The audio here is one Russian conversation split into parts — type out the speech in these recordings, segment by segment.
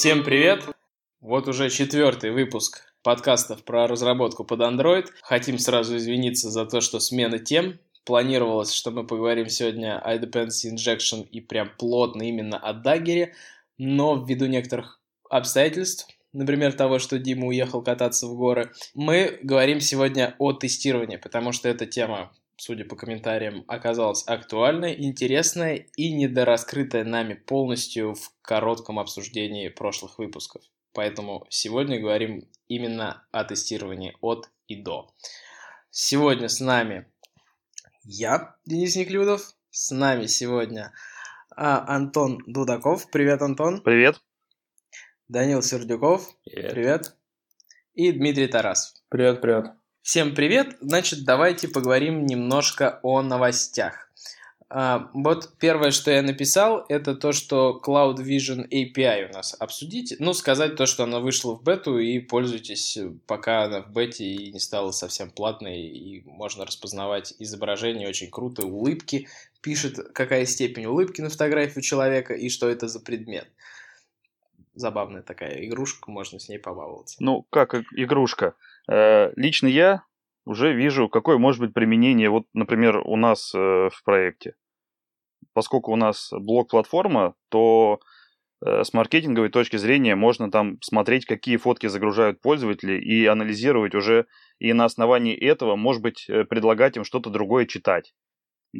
Всем привет! Вот уже четвертый выпуск подкастов про разработку под Android. Хотим сразу извиниться за то, что смена тем. Планировалось, что мы поговорим сегодня о Dependency Injection и прям плотно именно о Dagger, но ввиду некоторых обстоятельств, например, того, что Дима уехал кататься в горы, мы говорим сегодня о тестировании, потому что эта тема судя по комментариям, оказалась актуальной, интересной и недораскрытая нами полностью в коротком обсуждении прошлых выпусков. Поэтому сегодня говорим именно о тестировании от и до. Сегодня с нами я, Денис Неклюдов, с нами сегодня а, Антон Дудаков. Привет, Антон. Привет. Данил Сердюков. Привет. Привет. И Дмитрий Тарасов. Привет, привет. Всем привет! Значит, давайте поговорим немножко о новостях. А, вот первое, что я написал, это то, что Cloud Vision API у нас обсудить. Ну, сказать то, что она вышла в бету, и пользуйтесь, пока она в бете и не стала совсем платной, и можно распознавать изображение очень круто, улыбки. Пишет, какая степень улыбки на фотографии у человека и что это за предмет. Забавная такая игрушка, можно с ней побаловаться. Ну, как игрушка? Э, лично я уже вижу, какое может быть применение, вот, например, у нас э, в проекте. Поскольку у нас блок-платформа, то э, с маркетинговой точки зрения можно там смотреть, какие фотки загружают пользователи и анализировать уже, и на основании этого, может быть, предлагать им что-то другое читать.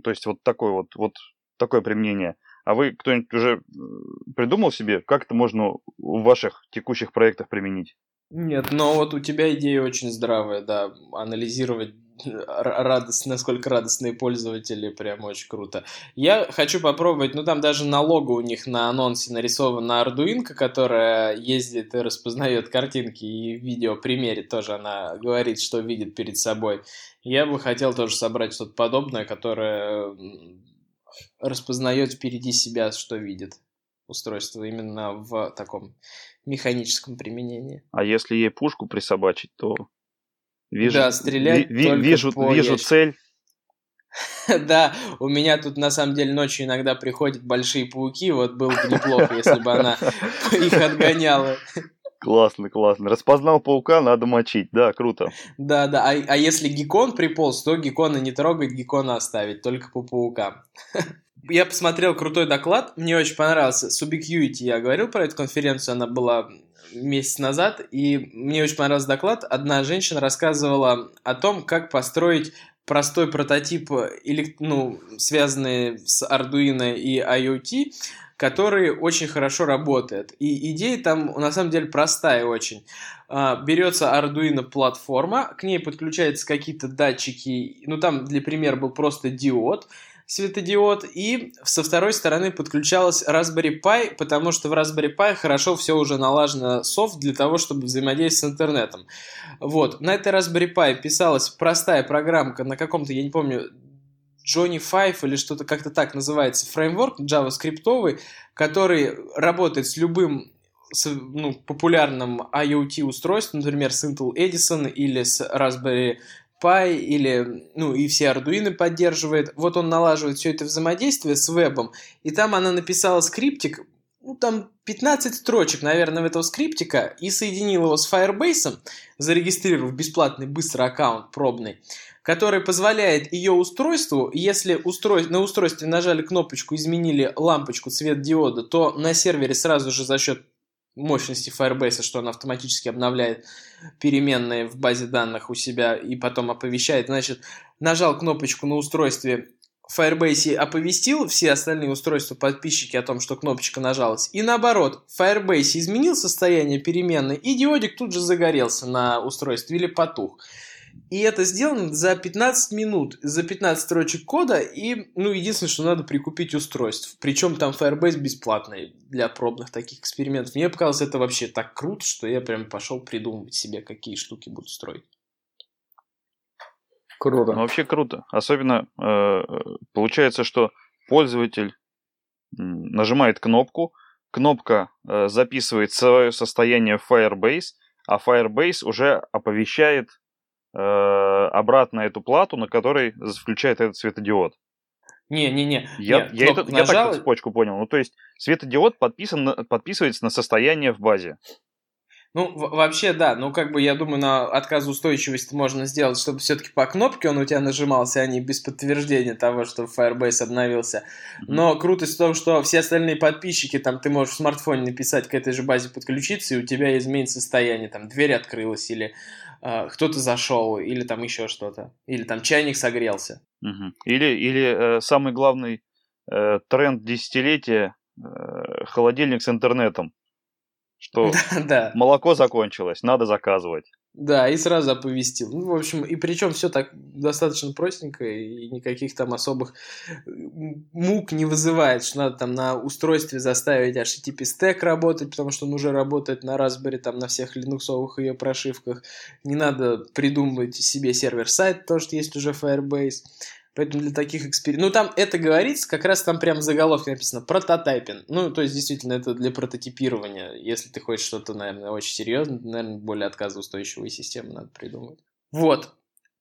То есть вот такое вот, вот такое применение. А вы кто-нибудь уже придумал себе, как это можно в ваших текущих проектах применить? Нет, но вот у тебя идея очень здравая, да, анализировать радость, насколько радостные пользователи, прям очень круто. Я хочу попробовать, ну там даже на лого у них на анонсе нарисована Arduino, которая ездит и распознает картинки и в видео примере тоже она говорит, что видит перед собой. Я бы хотел тоже собрать что-то подобное, которое распознает впереди себя, что видит устройство именно в таком механическом применении. А если ей пушку присобачить, то вижу, да, стрелять ви, только вижу, по вижу цель. Да, у меня тут на самом деле ночью иногда приходят большие пауки, вот было бы неплохо, если бы она их отгоняла. Классно, классно. Распознал паука, надо мочить. Да, круто. Да, да. А, а если геккон приполз, то геккона не трогать, геккона оставить, только по паукам. Я посмотрел крутой доклад, мне очень понравился. Subiquity, я говорил про эту конференцию, она была месяц назад, и мне очень понравился доклад. Одна женщина рассказывала о том, как построить простой прототип, ну, связанный с Arduino и IoT, который очень хорошо работает. И идея там на самом деле простая очень. А, берется Arduino платформа, к ней подключаются какие-то датчики, ну там для примера был просто диод, светодиод, и со второй стороны подключалась Raspberry Pi, потому что в Raspberry Pi хорошо все уже налажено софт для того, чтобы взаимодействовать с интернетом. Вот, на этой Raspberry Pi писалась простая программка на каком-то, я не помню, Johnny Five или что-то как-то так называется, фреймворк JavaScript, который работает с любым с, ну, популярным IoT устройством, например, с Intel Edison или с Raspberry Pi или, ну, и все Arduino поддерживает. Вот он налаживает все это взаимодействие с вебом, и там она написала скриптик, ну, там 15 строчек, наверное, в этого скриптика, и соединила его с Firebase, зарегистрировав бесплатный быстрый аккаунт пробный, который позволяет ее устройству, если устрой... на устройстве нажали кнопочку, изменили лампочку цвет диода, то на сервере сразу же за счет мощности Firebase, что он автоматически обновляет переменные в базе данных у себя и потом оповещает. Значит, нажал кнопочку на устройстве Firebase оповестил все остальные устройства подписчики о том, что кнопочка нажалась. И наоборот, Firebase изменил состояние переменной, и диодик тут же загорелся на устройстве или потух. И это сделано за 15 минут, за 15 строчек кода, и, ну, единственное, что надо прикупить устройств. Причем там Firebase бесплатный для пробных таких экспериментов. Мне показалось это вообще так круто, что я прям пошел придумывать себе, какие штуки буду строить. Круто. Ну, вообще круто. Особенно э, получается, что пользователь нажимает кнопку, кнопка э, записывает свое состояние в Firebase, а Firebase уже оповещает обратно эту плату, на которой включает этот светодиод. Не-не-не. Я, я, это, я так цепочку понял. Ну, то есть светодиод подписан, подписывается на состояние в базе. Ну, вообще, да. Ну, как бы, я думаю, на отказоустойчивость можно сделать, чтобы все-таки по кнопке он у тебя нажимался, а не без подтверждения того, что Firebase обновился. Но крутость в том, что все остальные подписчики, там, ты можешь в смартфоне написать к этой же базе подключиться, и у тебя изменит состояние. Там, дверь открылась, или э, кто-то зашел, или там еще что-то. Или там чайник согрелся. Угу. Или, или э, самый главный э, тренд десятилетия э, холодильник с интернетом что да. молоко закончилось, надо заказывать. Да, и сразу оповестил. Ну, в общем, и причем все так достаточно простенько, и никаких там особых мук не вызывает, что надо там на устройстве заставить HTTP стек работать, потому что он уже работает на Raspberry, там на всех линуксовых ее прошивках. Не надо придумывать себе сервер-сайт, то, что есть уже Firebase. Поэтому для таких экспериментов... Ну, там это говорится, как раз там прям в заголовке написано прототайпинг. Ну, то есть, действительно, это для прототипирования. Если ты хочешь что-то, наверное, очень серьезное, наверное, более отказоустойчивую систему надо придумать. Вот.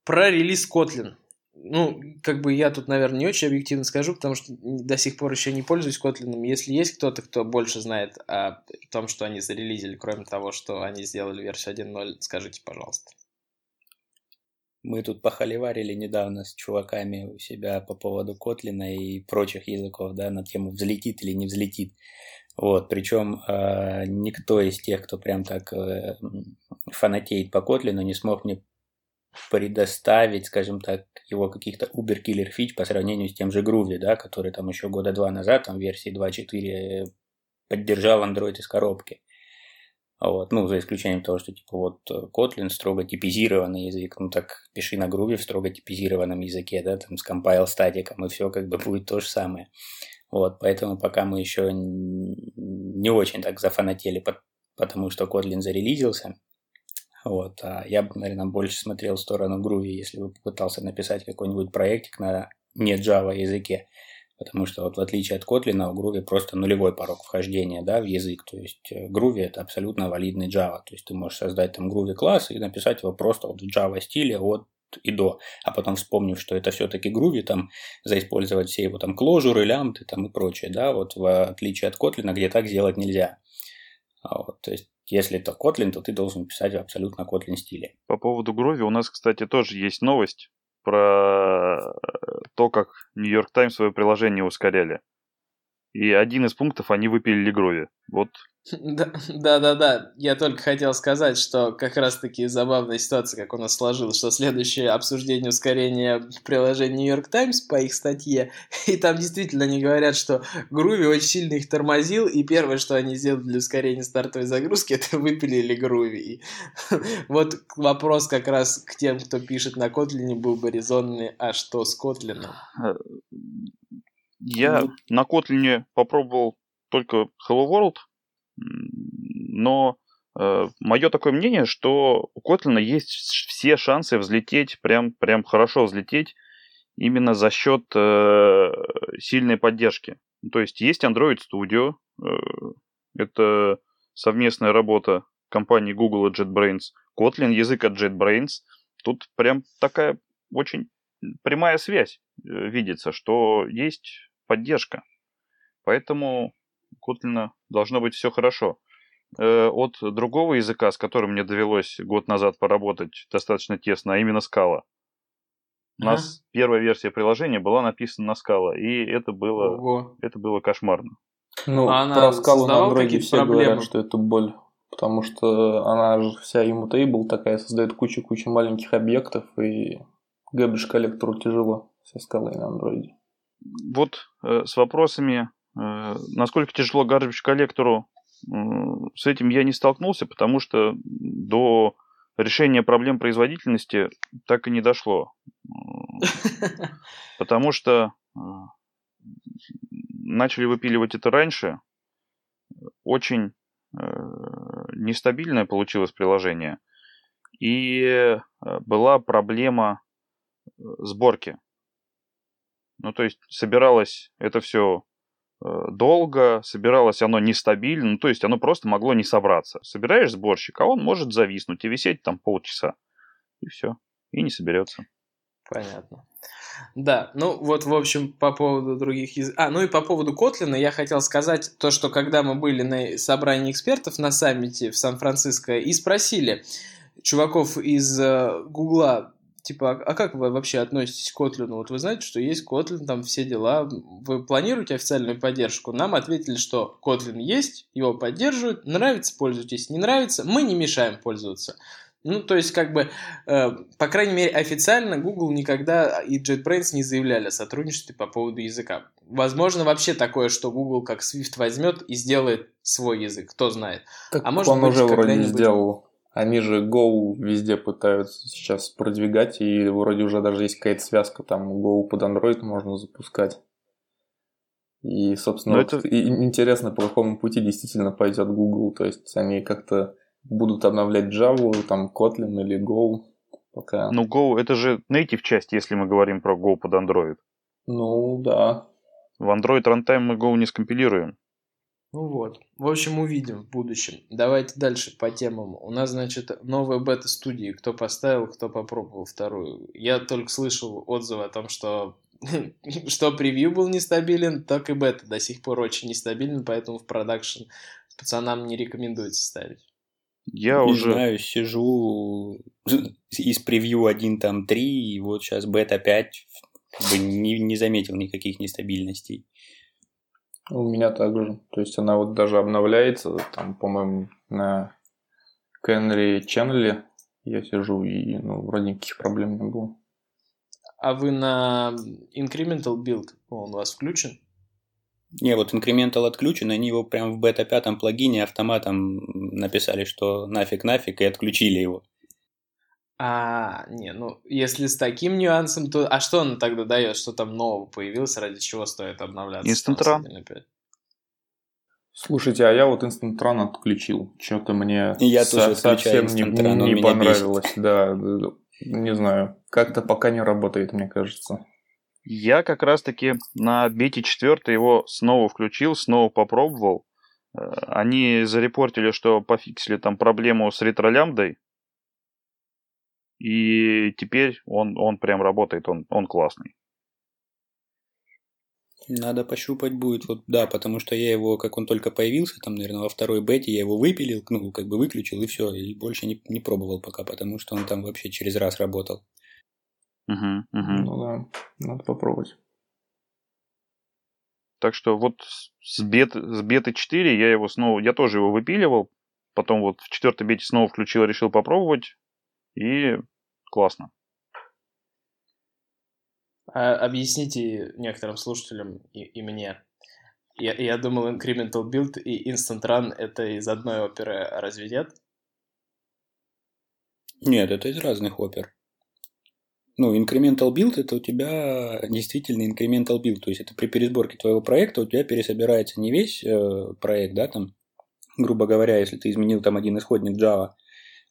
Про релиз Kotlin. Ну, как бы я тут, наверное, не очень объективно скажу, потому что до сих пор еще не пользуюсь Kotlin. Если есть кто-то, кто больше знает о том, что они зарелизили, кроме того, что они сделали версию 1.0, скажите, пожалуйста. Мы тут похоливарили недавно с чуваками у себя по поводу Котлина и прочих языков, да, на тему взлетит или не взлетит. Вот, причем э, никто из тех, кто прям так э, фанатеет по Котлину, не смог мне предоставить, скажем так, его каких-то убер-киллер фич по сравнению с тем же Groovy, да, который там еще года два назад, там версии 2.4 поддержал Android из коробки. Вот, ну, за исключением того, что, типа, вот э, Kotlin строго типизированный язык, ну, так пиши на груве в строго типизированном языке, да, там, с compile статиком, и все как бы будет то же самое. Вот, поэтому пока мы еще не очень так зафанатели, потому что Kotlin зарелизился, вот, а я бы, наверное, больше смотрел в сторону Groovy, если бы попытался написать какой-нибудь проектик на не Java языке, потому что вот в отличие от Kotlin, у Groovy просто нулевой порог вхождения да, в язык, то есть э, Groovy это абсолютно валидный Java, то есть ты можешь создать там Groovy класс и написать его просто вот в Java стиле от и до, а потом вспомнив, что это все-таки Groovy, там, заиспользовать все его там кложуры, лямты там и прочее, да, вот в отличие от Kotlin, где так сделать нельзя. А вот, то есть, если это Kotlin, то ты должен писать в абсолютно Kotlin стиле. По поводу Groovy у нас, кстати, тоже есть новость про то, как Нью-Йорк Таймс свое приложение ускоряли. И один из пунктов они выпилили Грови. Вот да-да-да, я только хотел сказать, что как раз-таки забавная ситуация, как у нас сложилась, что следующее обсуждение ускорения приложения New York Times по их статье, и там действительно они говорят, что Груви очень сильно их тормозил, и первое, что они сделали для ускорения стартовой загрузки, это выпилили Груви. Вот вопрос как раз к тем, кто пишет на Котлине, был бы резонный, а что с Котлином? Я ну, на Котлине попробовал только Hello World, но э, мое такое мнение, что у Kotlin есть все шансы взлететь, прям, прям хорошо взлететь, именно за счет э, сильной поддержки. То есть есть Android Studio, э, это совместная работа компании Google и JetBrains, Kotlin язык от JetBrains. Тут прям такая очень прямая связь э, видится, что есть поддержка. Поэтому у Kotlin должно быть все хорошо. Э, от другого языка, с которым мне довелось год назад поработать достаточно тесно, а именно Scala. У нас первая версия приложения была написана на Scala, и это было, Ого. это было кошмарно. Ну, а про Scala на Android все проблемы? говорят, что это боль. Потому что она же вся immutable такая, создает кучу-кучу маленьких объектов, и garbage коллектору тяжело со скалой на андроиде. Вот э, с вопросами Э, насколько тяжело garbage коллектору, с этим я не столкнулся, потому что до решения проблем производительности так и не дошло. Потому что э, начали выпиливать это раньше. Очень э, нестабильное получилось приложение. И была проблема сборки. Ну, то есть собиралось это все Э, долго, собиралось оно нестабильно, ну, то есть оно просто могло не собраться. Собираешь сборщик, а он может зависнуть и висеть там полчаса. И все. И не соберется. Понятно. Да, ну вот, в общем, по поводу других языков. А, ну и по поводу Котлина я хотел сказать то, что когда мы были на собрании экспертов на саммите в Сан-Франциско и спросили чуваков из э, Гугла, типа, а, а как вы вообще относитесь к Котлину? Вот вы знаете, что есть Котлин, там все дела. Вы планируете официальную поддержку? Нам ответили, что Котлин есть, его поддерживают, нравится, пользуйтесь, не нравится, мы не мешаем пользоваться. Ну, то есть, как бы, э, по крайней мере, официально Google никогда и JetBrains не заявляли о сотрудничестве по поводу языка. Возможно, вообще такое, что Google как Swift возьмет и сделает свой язык, кто знает. Так а может он быть, уже вроде сделал. Они же Go везде пытаются сейчас продвигать, и вроде уже даже есть какая-то связка, там Go под Android можно запускать. И, собственно, вот это... и интересно, по какому пути действительно пойдет Google. То есть они как-то будут обновлять Java, там Kotlin или Go. Пока... Ну, Go это же native часть, если мы говорим про Go под Android. Ну, да. В Android Runtime мы Go не скомпилируем. Ну вот. В общем, увидим в будущем. Давайте дальше по темам. У нас, значит, новая бета-студия. Кто поставил, кто попробовал вторую. Я только слышал отзывы о том, что что превью был нестабилен, так и бета до сих пор очень нестабилен, поэтому в продакшн пацанам не рекомендуется ставить. Я не уже... знаю, сижу из превью 1 там 3, и вот сейчас бета 5 как бы не, не заметил никаких нестабильностей. У меня также. То есть она вот даже обновляется, там, по-моему, на Canary Channel я сижу, и ну, вроде никаких проблем не было. А вы на Incremental Build, он у вас включен? Не, вот Incremental отключен, они его прям в бета-5 плагине автоматом написали, что нафиг нафиг, и отключили его. А, не, ну, если с таким нюансом, то... А что он тогда дает? Что там нового появилось, ради чего стоит обновляться? Instant Run. Слушайте, а я вот Instant Run отключил. Что-то мне я со- тоже совсем не, Run, не понравилось. Бесит. Да, не знаю. Как-то пока не работает, мне кажется. Я как раз-таки на бете 4 его снова включил, снова попробовал. Э, они зарепортили, что пофиксили там проблему с ретролямдой. И теперь он, он прям работает, он, он классный. Надо пощупать будет, вот да, потому что я его, как он только появился, там, наверное, во второй бете, я его выпилил, ну, как бы выключил и все, и больше не, не пробовал пока, потому что он там вообще через раз работал. Угу, угу. Ну да, надо попробовать. Так что вот с, бет, с беты 4 я его снова, я тоже его выпиливал, потом вот в четвертой бете снова включил, решил попробовать, и классно. А, объясните некоторым слушателям и, и мне. Я, я думал, Incremental Build и Instant Run это из одной оперы, а разве нет? Нет, это из разных опер ну, incremental build это у тебя действительно incremental build, то есть это при пересборке твоего проекта у тебя пересобирается не весь э, проект, да, там, грубо говоря, если ты изменил там один исходник Java,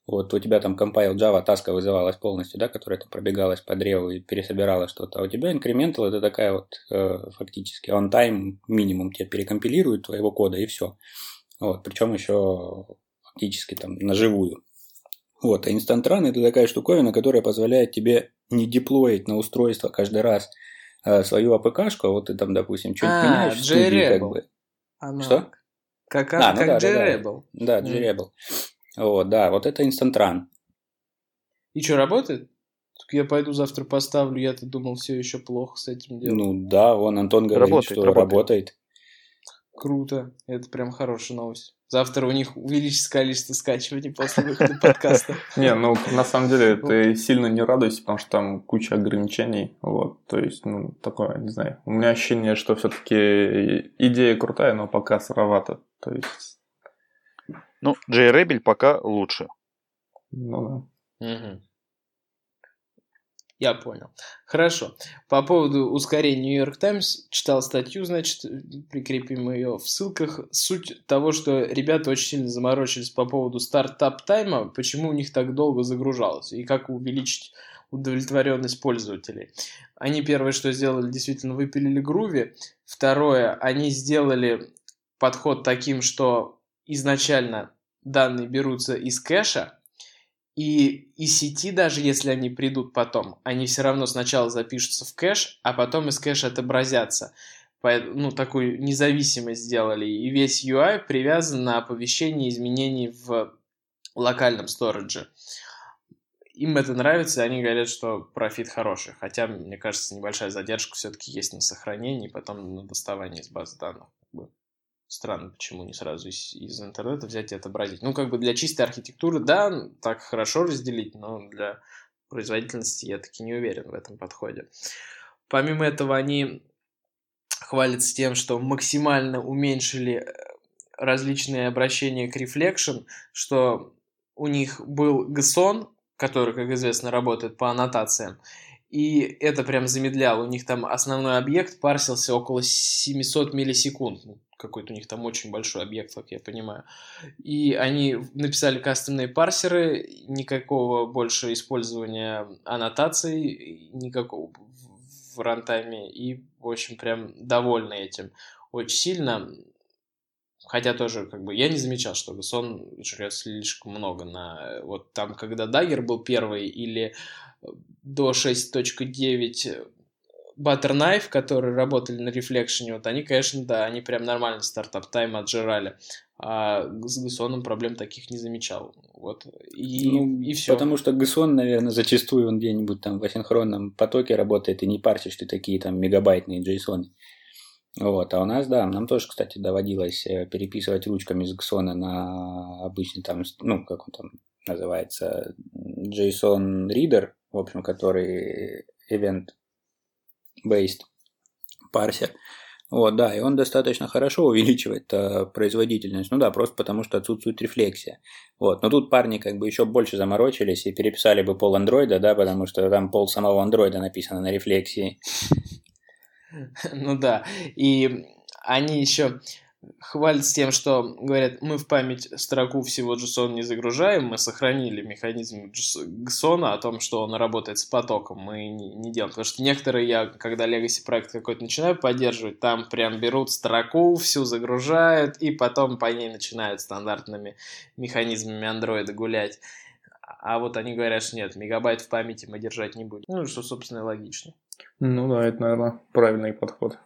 вот у тебя там compile Java таска вызывалась полностью, да, которая там пробегалась по древу и пересобирала что-то, а у тебя incremental это такая вот э, фактически on time минимум тебя перекомпилирует твоего кода и все. Вот, причем еще фактически там наживую. Вот, а Instant Run это такая штуковина, которая позволяет тебе не деплоить на устройство каждый раз э, свою АПКшку, а вот ты там, допустим, что-нибудь а, меняешь в студии, как бы. Она... Что? Как, а, ну, как да, JRebel. Да, да, JRebel. Вот, да, вот это Run. И что, работает? Так я пойду завтра поставлю, я-то думал, все еще плохо с этим делом. Ну да, вон Антон говорит, работает, что работает. работает. Круто, это прям хорошая новость. Завтра у них увеличится количество скачиваний после выхода подкаста. Не, ну, на самом деле, ты сильно не радуйся, потому что там куча ограничений. Вот, то есть, ну, такое, не знаю. У меня ощущение, что все-таки идея крутая, но пока сыровато. То есть... Ну, JRebel пока лучше. Ну да. Угу. Я понял. Хорошо. По поводу ускорения Нью-Йорк Таймс читал статью, значит, прикрепим ее в ссылках. Суть того, что ребята очень сильно заморочились по поводу стартап-тайма, почему у них так долго загружалось, и как увеличить удовлетворенность пользователей. Они первое, что сделали, действительно выпилили груви. Второе, они сделали подход таким, что изначально данные берутся из кэша, И из сети, даже если они придут потом, они все равно сначала запишутся в кэш, а потом из кэша отобразятся. Ну, такую независимость сделали. И весь UI привязан на оповещение изменений в локальном сторидже. Им это нравится, и они говорят, что профит хороший. Хотя, мне кажется, небольшая задержка все-таки есть на сохранении, потом на доставании из баз данных. Странно, почему не сразу из, из интернета взять и отобразить. Ну, как бы для чистой архитектуры, да, так хорошо разделить, но для производительности я таки не уверен в этом подходе. Помимо этого, они хвалятся тем, что максимально уменьшили э, различные обращения к Reflection, что у них был GSON, который, как известно, работает по аннотациям, и это прям замедляло. У них там основной объект парсился около 700 миллисекунд какой-то у них там очень большой объект, как я понимаю. И они написали кастомные парсеры, никакого больше использования аннотаций, никакого в рантайме, и, в общем, прям довольны этим очень сильно. Хотя тоже, как бы, я не замечал, что сон жрет слишком много на... Вот там, когда Dagger был первый, или до 6.9 Butterknife, которые работали на Reflection, вот они, конечно, да, они прям нормально стартап тайм отжирали. А с Гасоном проблем таких не замечал. Вот. И, ну, и все. Потому что Гасон, наверное, зачастую он где-нибудь там в асинхронном потоке работает, и не парсишь ты такие там мегабайтные JSON. Вот, а у нас, да, нам тоже, кстати, доводилось э, переписывать ручками с Гсона на обычный там, ну, как он там называется, JSON Reader, в общем, который event based парсер. Вот, да, и он достаточно хорошо увеличивает э, производительность. Ну да, просто потому что отсутствует рефлексия. Вот, но тут парни как бы еще больше заморочились и переписали бы пол андроида, да, потому что там пол самого андроида написано на рефлексии. Ну да, и они еще хвалятся тем, что говорят, мы в память строку всего JSON не загружаем, мы сохранили механизм JSON о том, что он работает с потоком, мы не, не делаем. Потому что некоторые, я, когда Legacy проект какой-то начинаю поддерживать, там прям берут строку, всю загружают, и потом по ней начинают стандартными механизмами андроида гулять. А вот они говорят, что нет, мегабайт в памяти мы держать не будем. Ну, что, собственно, и логично. Ну да, это, наверное, правильный подход.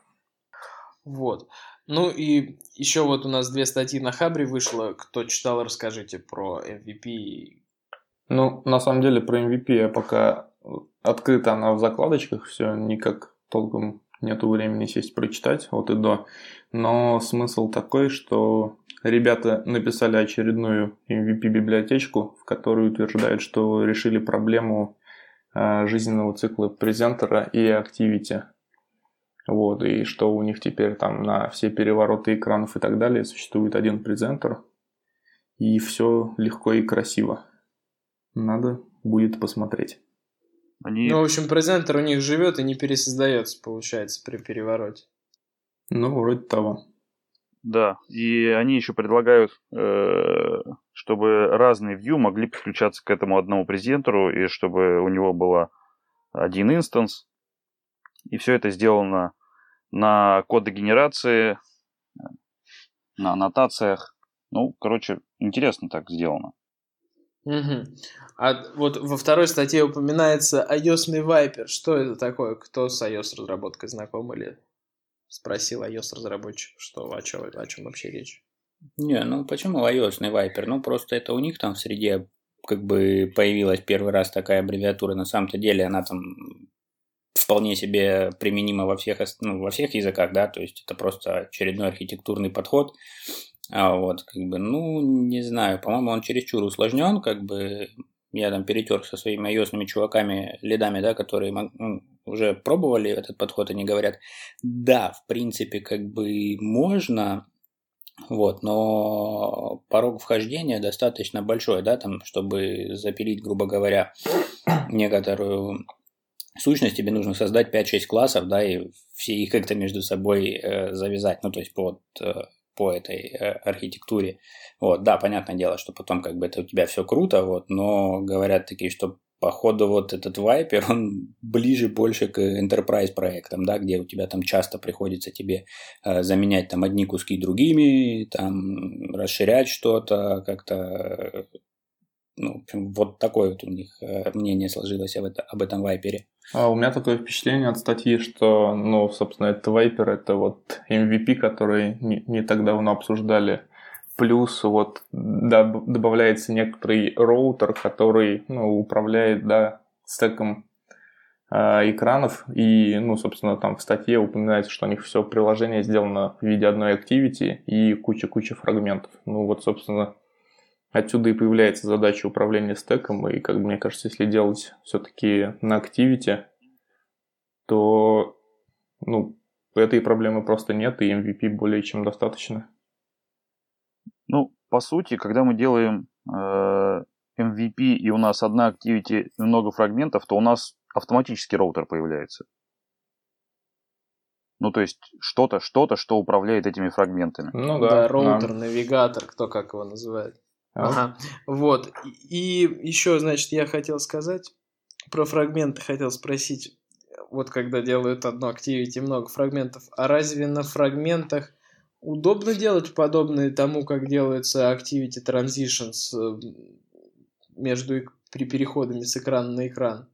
Вот. Ну и еще вот у нас две статьи на Хабре вышло. Кто читал, расскажите про MVP. Ну, на самом деле, про MVP я пока открыта она в закладочках, все никак толком нету времени сесть прочитать от и до. Но смысл такой, что ребята написали очередную MVP-библиотечку, в которой утверждают, что решили проблему жизненного цикла презентера и Activity. Вот, и что у них теперь там на все перевороты экранов и так далее существует один презентер. И все легко и красиво. Надо будет посмотреть. Они... Ну, в общем, презентер у них живет и не пересоздается, получается, при перевороте. Ну, вроде того. Да, и они еще предлагают, э, чтобы разные view могли подключаться к этому одному презентеру, и чтобы у него было один инстанс, и все это сделано на кодогенерации, на аннотациях. Ну, короче, интересно так сделано. Угу. А вот во второй статье упоминается ios Viper. Что это такое? Кто с iOS разработкой знаком или спросил iOS разработчик, что о чем, о чем вообще речь? Не, ну почему ios Viper? Ну просто это у них там в среде как бы появилась первый раз такая аббревиатура. На самом-то деле она там вполне себе применима во всех, ну, во всех языках, да, то есть это просто очередной архитектурный подход. А вот, как бы, ну, не знаю, по-моему, он чересчур усложнен, как бы, я там перетер со своими ios чуваками, лидами, да, которые ну, уже пробовали этот подход, они говорят, да, в принципе, как бы можно, вот, но порог вхождения достаточно большой, да, там, чтобы запилить, грубо говоря, некоторую сущность тебе нужно создать 5-6 классов, да, и все их как-то между собой э, завязать, ну, то есть под, э, по этой э, архитектуре. Вот, да, понятное дело, что потом как бы это у тебя все круто, вот, но говорят такие, что походу вот этот Viper, он ближе больше к enterprise проектам, да, где у тебя там часто приходится тебе э, заменять там одни куски другими, там расширять что-то, как-то ну, вот такое вот у них э, мнение сложилось об, это, об этом вайпере. А у меня такое впечатление от статьи, что, ну, собственно, это вайпер, это вот MVP, который не, не так давно обсуждали. Плюс вот доб- добавляется некоторый роутер, который, ну, управляет, да, стеком э, экранов. И, ну, собственно, там в статье упоминается, что у них все приложение сделано в виде одной activity и куча-куча фрагментов. Ну, вот, собственно, Отсюда и появляется задача управления стеком, и, как мне кажется, если делать все-таки на Activity, то ну, этой проблемы просто нет, и MVP более чем достаточно. Ну, по сути, когда мы делаем э, MVP, и у нас одна Activity и много фрагментов, то у нас автоматически роутер появляется. Ну, то есть что-то, что-то, что управляет этими фрагментами. Ну да. Да, роутер, да. навигатор, кто как его называет. Ага. Вот. И еще, значит, я хотел сказать про фрагменты, хотел спросить, вот когда делают одно activity, много фрагментов, а разве на фрагментах удобно делать подобные тому, как делается activity transitions э, между при переходами с экрана на экран?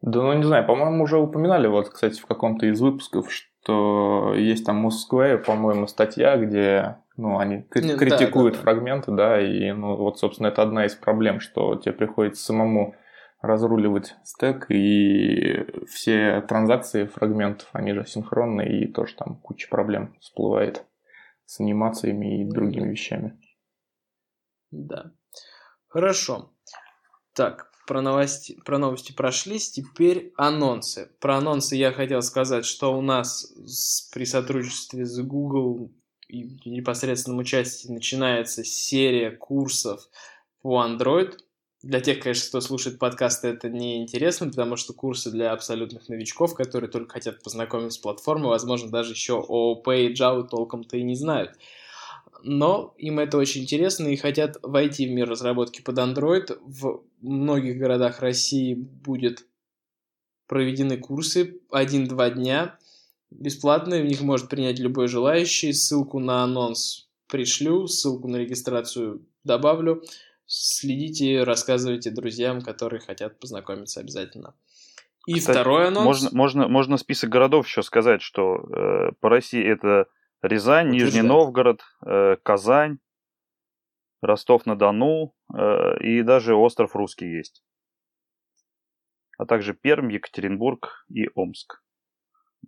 Да, ну не знаю, по-моему, уже упоминали, вот, кстати, в каком-то из выпусков, что есть там Moskva, по-моему, статья, где ну, они критикуют да, да, фрагменты, да, и, ну, вот, собственно, это одна из проблем, что тебе приходится самому разруливать стек, и все транзакции фрагментов, они же синхронные, и тоже там куча проблем всплывает с анимациями и другими вещами. Да. Хорошо. Так, про новости, про новости прошлись, теперь анонсы. Про анонсы я хотел сказать, что у нас с, при сотрудничестве с Google и непосредственном участии начинается серия курсов по Android. Для тех, конечно, кто слушает подкасты, это не интересно, потому что курсы для абсолютных новичков, которые только хотят познакомиться с платформой, возможно, даже еще ООП и Java толком-то и не знают. Но им это очень интересно и хотят войти в мир разработки под Android. В многих городах России будет проведены курсы 1-2 дня бесплатные, в них может принять любой желающий. Ссылку на анонс пришлю, ссылку на регистрацию добавлю. Следите, рассказывайте друзьям, которые хотят познакомиться обязательно. И Кстати, второй анонс. Можно, можно, можно список городов еще сказать, что э, по России это Рязань, Утверждаю. Нижний Новгород, э, Казань, Ростов-на-Дону э, и даже остров Русский есть. А также Пермь, Екатеринбург и Омск.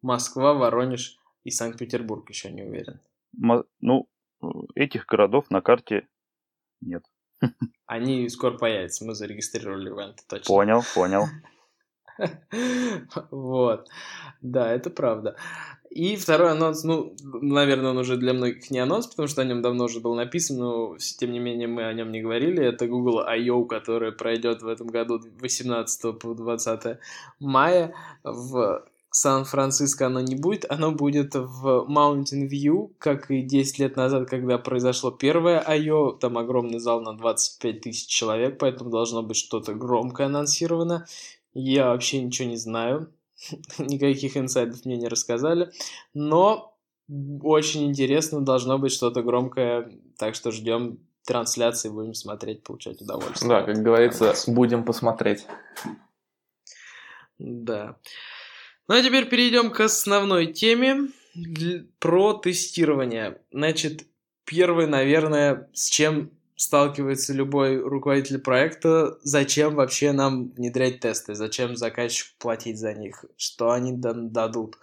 Москва, Воронеж и Санкт-Петербург еще не уверен. Ну, этих городов на карте нет. Они скоро появятся, мы зарегистрировали ивент, точно. Понял, понял. Вот. Да, это правда. И второй анонс, ну, наверное, он уже для многих не анонс, потому что о нем давно уже было написано, но тем не менее мы о нем не говорили. Это Google I.O., который пройдет в этом году 18 по 20 мая в Сан-Франциско оно не будет, оно будет в Mountain View, как и 10 лет назад, когда произошло первое I.O., там огромный зал на 25 тысяч человек, поэтому должно быть что-то громкое анонсировано. Я вообще ничего не знаю, никаких инсайдов мне не рассказали, но очень интересно, должно быть что-то громкое, так что ждем трансляции, будем смотреть, получать удовольствие. Да, как говорится, будем посмотреть. Да. Ну а теперь перейдем к основной теме про тестирование. Значит, первый, наверное, с чем сталкивается любой руководитель проекта, зачем вообще нам внедрять тесты, зачем заказчику платить за них, что они дадут.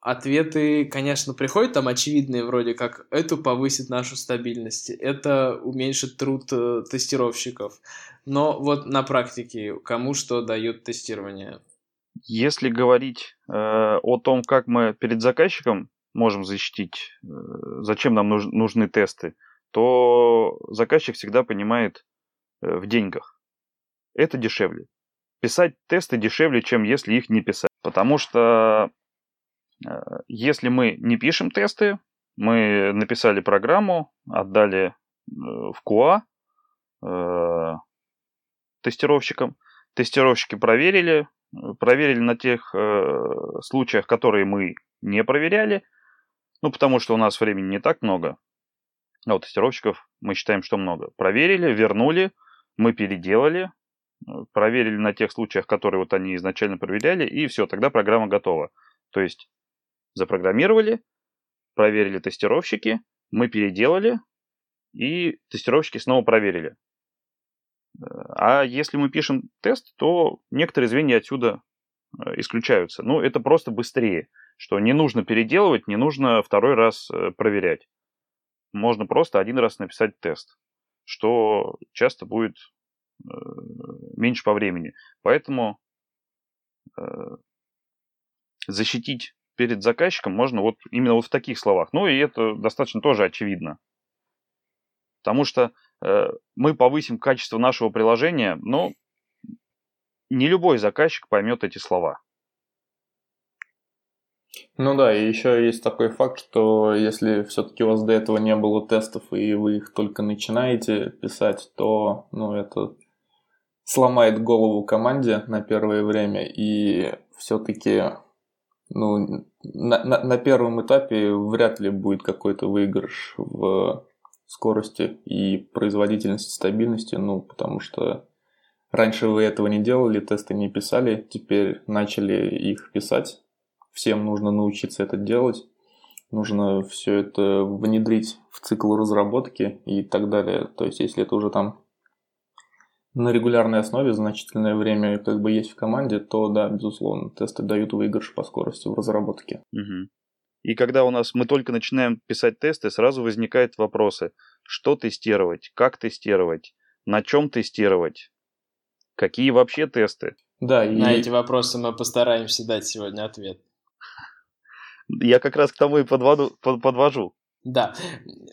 Ответы, конечно, приходят там очевидные, вроде как это повысит нашу стабильность, это уменьшит труд э, тестировщиков. Но вот на практике кому что дает тестирование? Если говорить э, о том, как мы перед заказчиком можем защитить, э, зачем нам нуж, нужны тесты, то заказчик всегда понимает э, в деньгах. Это дешевле. Писать тесты дешевле, чем если их не писать. Потому что э, если мы не пишем тесты, мы написали программу, отдали э, в QA э, тестировщикам, тестировщики проверили, проверили на тех э, случаях, которые мы не проверяли, ну, потому что у нас времени не так много. А у тестировщиков мы считаем, что много. Проверили, вернули, мы переделали, э, проверили на тех случаях, которые вот они изначально проверяли, и все, тогда программа готова. То есть запрограммировали, проверили тестировщики, мы переделали, и тестировщики снова проверили. Э, а если мы пишем тест, то некоторые звенья отсюда э, исключаются. Ну, это просто быстрее, что не нужно переделывать, не нужно второй раз проверять можно просто один раз написать тест, что часто будет э, меньше по времени. Поэтому э, защитить перед заказчиком можно вот именно вот в таких словах. Ну и это достаточно тоже очевидно. Потому что э, мы повысим качество нашего приложения, но не любой заказчик поймет эти слова. Ну да, и еще есть такой факт, что если все-таки у вас до этого не было тестов и вы их только начинаете писать, то ну, это сломает голову команде на первое время и все-таки ну, на, на, на первом этапе вряд ли будет какой-то выигрыш в скорости и производительности, стабильности, ну, потому что раньше вы этого не делали, тесты не писали, теперь начали их писать, Всем нужно научиться это делать. Нужно все это внедрить в цикл разработки и так далее. То есть, если это уже там на регулярной основе значительное время как бы есть в команде, то да, безусловно, тесты дают выигрыш по скорости в разработке. Угу. И когда у нас мы только начинаем писать тесты, сразу возникают вопросы. Что тестировать? Как тестировать? На чем тестировать? Какие вообще тесты? Да, и... На эти вопросы мы постараемся дать сегодня ответ. Я как раз к тому и подводу, подвожу. Да,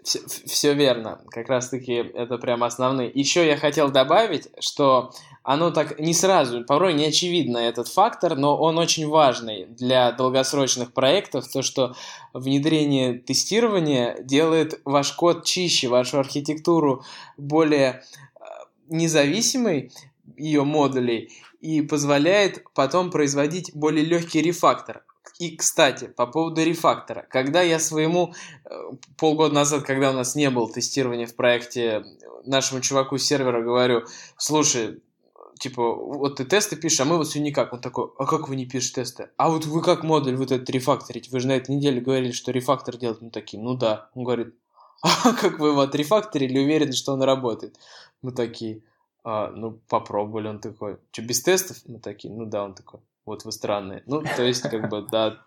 все, все верно. Как раз-таки это прям основные. Еще я хотел добавить, что оно так не сразу, порой не очевидно этот фактор, но он очень важный для долгосрочных проектов, то, что внедрение тестирования делает ваш код чище, вашу архитектуру более э, независимой, ее модулей, и позволяет потом производить более легкий рефактор. И, кстати, по поводу рефактора. Когда я своему э, полгода назад, когда у нас не было тестирования в проекте, нашему чуваку сервера говорю, слушай, типа, вот ты тесты пишешь, а мы вот все никак. Он такой, а как вы не пишете тесты? А вот вы как модуль вот этот рефакторить? Вы же на этой неделе говорили, что рефактор делать. Ну, такие, ну да. Он говорит, а как вы его отрефакторили, уверены, что он работает? Мы такие, а, ну, попробовали. Он такой, что, без тестов? Мы такие, ну да, он такой, вот вы странные. Ну, то есть, как бы, да,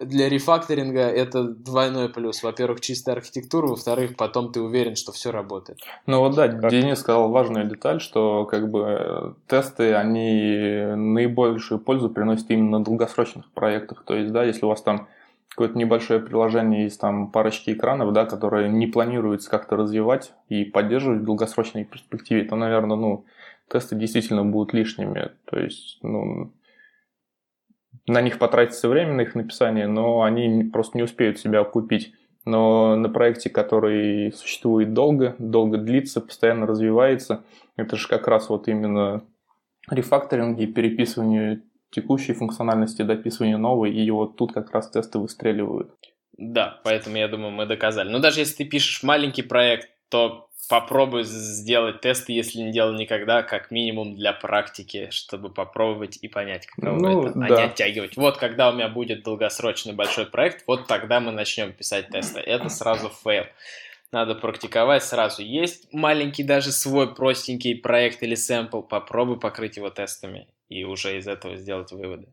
для рефакторинга это двойной плюс. Во-первых, чистая архитектура, во-вторых, потом ты уверен, что все работает. Ну вот да, как? Денис сказал важную деталь, что как бы тесты, они наибольшую пользу приносят именно на долгосрочных проектах. То есть, да, если у вас там какое-то небольшое приложение из там парочки экранов, да, которое не планируется как-то развивать и поддерживать в долгосрочной перспективе, то, наверное, ну, тесты действительно будут лишними. То есть, ну, на них потратится время, на их написание, но они просто не успеют себя окупить. Но на проекте, который существует долго, долго длится, постоянно развивается, это же как раз вот именно рефакторинги, переписывание текущей функциональности, дописывание новой, и вот тут как раз тесты выстреливают. Да, поэтому я думаю, мы доказали. Но даже если ты пишешь маленький проект, то попробуй сделать тесты, если не делал никогда, как минимум для практики, чтобы попробовать и понять, каково ну, это, да. а не оттягивать. Вот когда у меня будет долгосрочный большой проект, вот тогда мы начнем писать тесты. Это сразу fail. Надо практиковать сразу. Есть маленький даже свой простенький проект или sample, попробуй покрыть его тестами и уже из этого сделать выводы.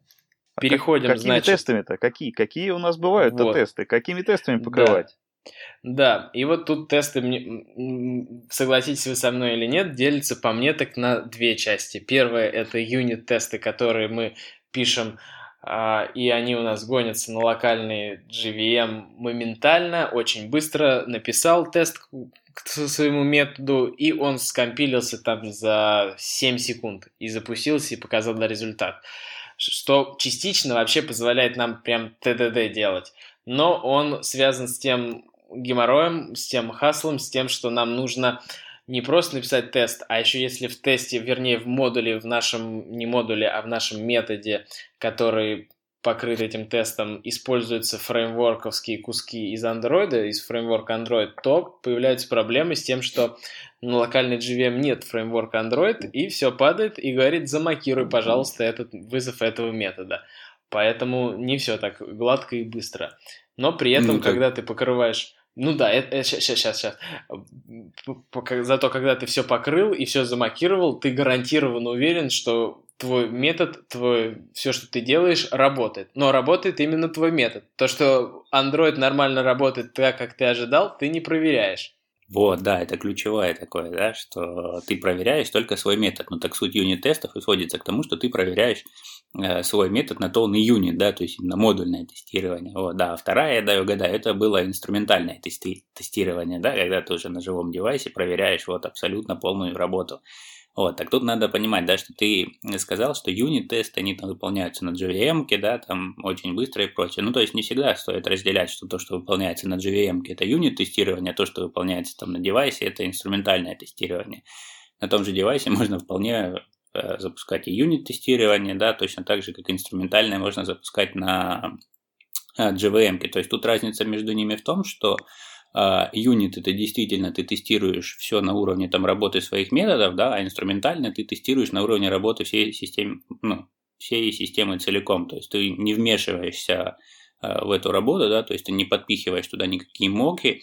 А Переходим, как, какими значит... тестами-то? Какие? Какие у нас бывают-то вот. тесты? Какими тестами покрывать? Да. Да, и вот тут тесты, согласитесь вы со мной или нет, делятся по мне так на две части. Первое это юнит-тесты, которые мы пишем, а, и они у нас гонятся на локальный GVM моментально, очень быстро написал тест к своему методу, и он скомпилился там за 7 секунд, и запустился, и показал результат. Что частично вообще позволяет нам прям ТДД делать но он связан с тем геморроем, с тем хаслом, с тем, что нам нужно не просто написать тест, а еще если в тесте, вернее в модуле, в нашем, не модуле, а в нашем методе, который покрыт этим тестом, используются фреймворковские куски из Android, из фреймворка Android, то появляются проблемы с тем, что на локальной JVM нет фреймворка Android, и все падает и говорит, замакируй, пожалуйста, этот вызов этого метода. Поэтому не все так гладко и быстро. Но при этом, ну, когда ты покрываешь ну да, это, сейчас, сейчас, сейчас. Зато когда ты все покрыл и все замакировал, ты гарантированно уверен, что твой метод, твой, все, что ты делаешь, работает. Но работает именно твой метод. То, что Android нормально работает так, как ты ожидал, ты не проверяешь. Вот, да, это ключевое такое, да, что ты проверяешь только свой метод. Ну, так суть юнит-тестов и сводится к тому, что ты проверяешь свой метод на полный юнит, да, то есть на модульное тестирование. Вот, да, вторая, да, угадаю, это было инструментальное тести- тестирование, да, когда ты уже на живом девайсе проверяешь вот абсолютно полную работу. Вот, так тут надо понимать, да, что ты сказал, что юнит-тесты, они там выполняются на JVM, да, там очень быстро и прочее. Ну, то есть не всегда стоит разделять, что то, что выполняется на JVM, это юнит-тестирование, а то, что выполняется там на девайсе, это инструментальное тестирование. На том же девайсе можно вполне э, запускать и юнит-тестирование, да, точно так же, как инструментальное можно запускать на JVM. Э, то есть тут разница между ними в том, что а, юнит это действительно ты тестируешь все на уровне там работы своих методов, да, а инструментально ты тестируешь на уровне работы всей системы, ну, всей системы целиком. То есть ты не вмешиваешься в эту работу, да, то есть ты не подпихиваешь туда никакие моки,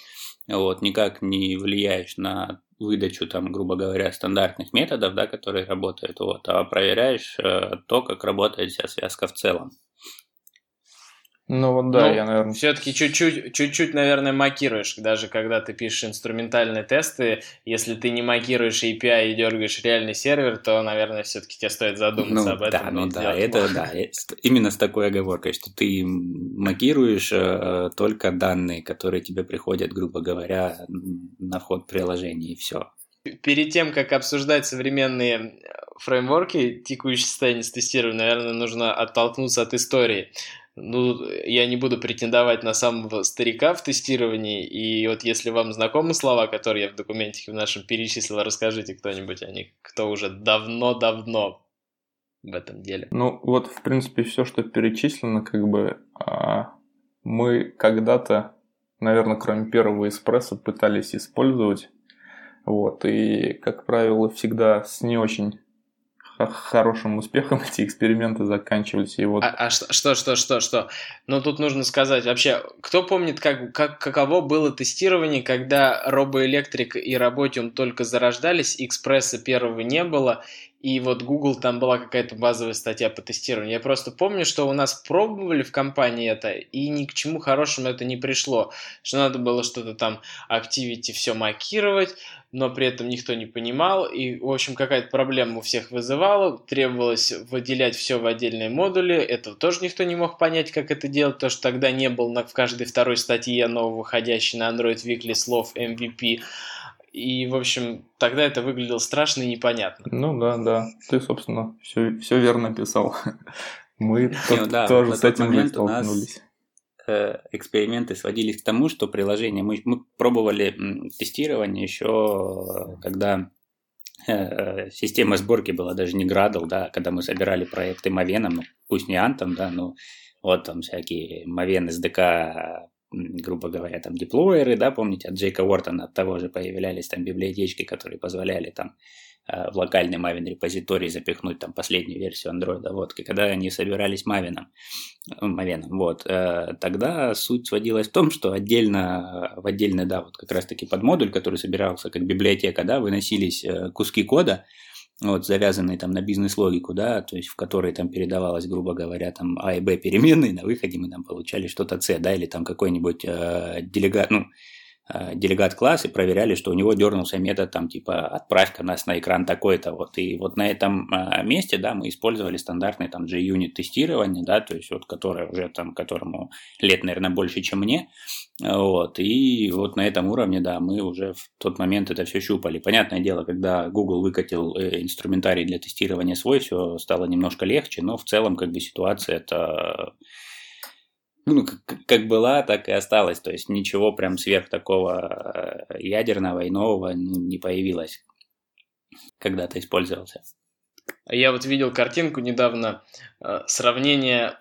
вот, никак не влияешь на выдачу, там, грубо говоря, стандартных методов, да, которые работают, вот, а проверяешь э, то, как работает вся связка в целом. Ну вот да, ну, я, наверное... Все-таки чуть-чуть, чуть-чуть, наверное, макируешь, даже когда ты пишешь инструментальные тесты, если ты не макируешь API и дергаешь реальный сервер, то, наверное, все-таки тебе стоит задуматься ну, об этом. Да, ну да, это да, именно с такой оговоркой, что ты макируешь э, только данные, которые тебе приходят, грубо говоря, на вход приложения, и все. Перед тем, как обсуждать современные фреймворки текущее состояние с тестированием, наверное, нужно оттолкнуться от истории ну, я не буду претендовать на самого старика в тестировании, и вот если вам знакомы слова, которые я в документе в нашем перечислил, расскажите кто-нибудь о них, кто уже давно-давно в этом деле. Ну, вот, в принципе, все, что перечислено, как бы а, мы когда-то, наверное, кроме первого эспрессо, пытались использовать, вот, и, как правило, всегда с не очень хорошим успехом эти эксперименты заканчивались. И вот... а, а что, что, что, что, что? Ну, тут нужно сказать, вообще, кто помнит, как, как, каково было тестирование, когда робоэлектрик и работиум только зарождались, экспресса первого не было, и вот Google там была какая-то базовая статья по тестированию. Я просто помню, что у нас пробовали в компании это, и ни к чему хорошему это не пришло. Что надо было что-то там Activity все макировать, но при этом никто не понимал, и, в общем, какая-то проблема у всех вызывала, требовалось выделять все в отдельные модули, это тоже никто не мог понять, как это делать, потому что тогда не было в каждой второй статье нового выходящей на Android Weekly слов MVP, и, в общем, тогда это выглядело страшно и непонятно. Ну да, да. Ты, собственно, все, все верно писал. Мы ну тоже с этим же столкнулись э, эксперименты сводились к тому, что приложение мы, мы пробовали тестирование еще, когда э, система сборки была даже не Gradle, да, когда мы собирали проекты Maven, ну, пусть не Anthem, да, но вот там всякие Maven SDK грубо говоря, там деплойеры, да, помните, от Джейка Уортона от того же появлялись там библиотечки, которые позволяли там э, в локальный Maven репозиторий запихнуть там последнюю версию Android, вот, и когда они собирались Maven, Maven вот, э, тогда суть сводилась в том, что отдельно, в отдельный, да, вот как раз-таки под модуль, который собирался как библиотека, да, выносились э, куски кода, вот, завязанные там на бизнес-логику, да, то есть в которой там передавалось, грубо говоря, там А и Б переменные, на выходе мы там получали что-то С, да, или там какой-нибудь э, делегат, ну, делегат класс и проверяли, что у него дернулся метод там типа отправь-ка нас на экран такой-то вот. И вот на этом э, месте, да, мы использовали стандартный там JUnit тестирование, да, то есть вот которое уже там, которому лет, наверное, больше, чем мне, вот, и вот на этом уровне, да, мы уже в тот момент это все щупали. Понятное дело, когда Google выкатил э, инструментарий для тестирования свой, все стало немножко легче, но в целом как бы ситуация это ну, как, как была, так и осталась. То есть ничего прям сверх такого э, ядерного и нового не появилось, когда-то использовался. Я вот видел картинку недавно, э, сравнение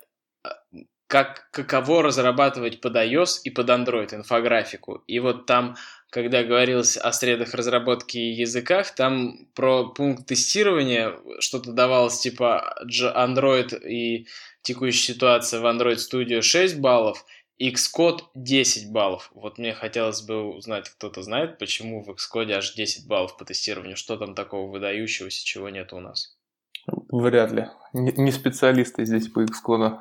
как, каково разрабатывать под iOS и под Android инфографику. И вот там, когда говорилось о средах разработки и языках, там про пункт тестирования что-то давалось типа Android и текущая ситуация в Android Studio 6 баллов – Xcode 10 баллов. Вот мне хотелось бы узнать, кто-то знает, почему в Xcode аж 10 баллов по тестированию. Что там такого выдающегося, чего нет у нас? Вряд ли. Не, не специалисты здесь по Xcode.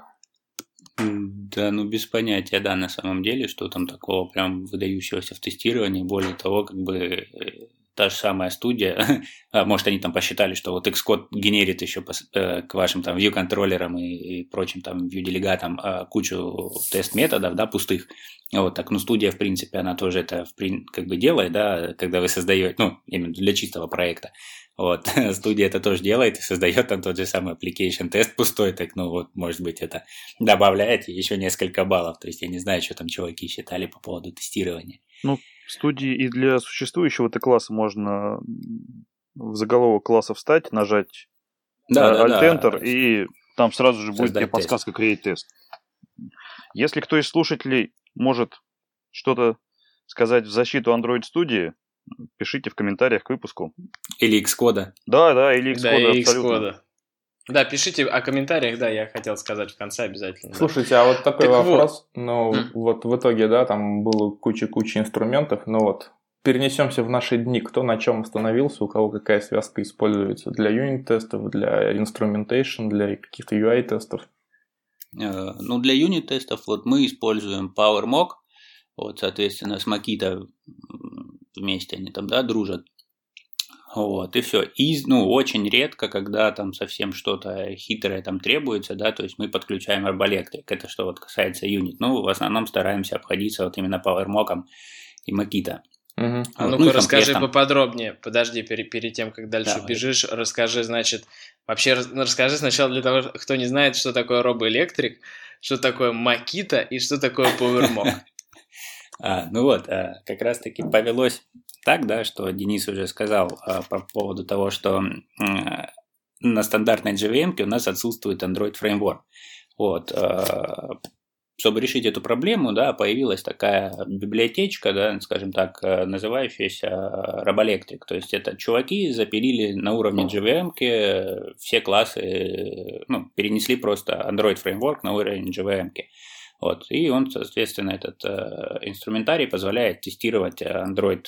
Да, ну без понятия, да, на самом деле, что там такого прям выдающегося в тестировании. Более того, как бы э, та же самая студия, а, может, они там посчитали, что вот Xcode генерит еще э, к вашим там view-контроллерам и, и прочим там view-делегатам а, кучу тест-методов, да, пустых. Вот, так, ну, студия, в принципе, она тоже это как бы делает, да, когда вы создаете, ну, именно для чистого проекта. Вот, студия это тоже делает и создает там тот же самый application тест пустой, так, ну, вот, может быть, это добавляет еще несколько баллов. То есть, я не знаю, что там чуваки считали по поводу тестирования. Ну, студии и для существующего Т-класса можно в заголовок класса встать, нажать да, э, Alt-Enter, да, и там сразу же будет тебе подсказка Create тест. Если кто из слушателей может что-то сказать в защиту Android студии, пишите в комментариях к выпуску. Или Xcode. Да, да, или Xcode, да, абсолютно. Xcode. Да, пишите о комментариях, да, я хотел сказать в конце обязательно. Слушайте, а вот такой так вопрос, вот. ну mm. вот в итоге, да, там было куча-куча инструментов, но вот перенесемся в наши дни, кто на чем остановился, у кого какая связка используется для юнит-тестов, для instrumentation, для каких-то UI-тестов? Э, ну, для юнит-тестов вот мы используем PowerMock, вот, соответственно, с Makita вместе они там, да, дружат. Вот, и все. И, ну, очень редко, когда там совсем что-то хитрое там требуется, да, то есть мы подключаем арбоэлектрик. Это что вот касается юнит. Ну, в основном стараемся обходиться вот именно PowerMock и Makita. Угу. Вот. А ну-ка, ну, расскажи там... поподробнее. Подожди, перед, перед тем, как дальше Давай. бежишь, расскажи, значит, вообще ну, расскажи сначала для того, кто не знает, что такое робоэлектрик, что такое Makita и что такое PowerMock. А, ну вот, а, как раз-таки повелось так, да, что Денис уже сказал а, по поводу того, что а, на стандартной JVM у нас отсутствует Android Framework. Вот, а, чтобы решить эту проблему, да, появилась такая библиотечка, да, скажем так, называющаяся Robolectric. То есть это чуваки запилили на уровне JVM все классы, ну, перенесли просто Android Framework на уровень JVM. Вот. И он, соответственно, этот э, инструментарий позволяет тестировать Android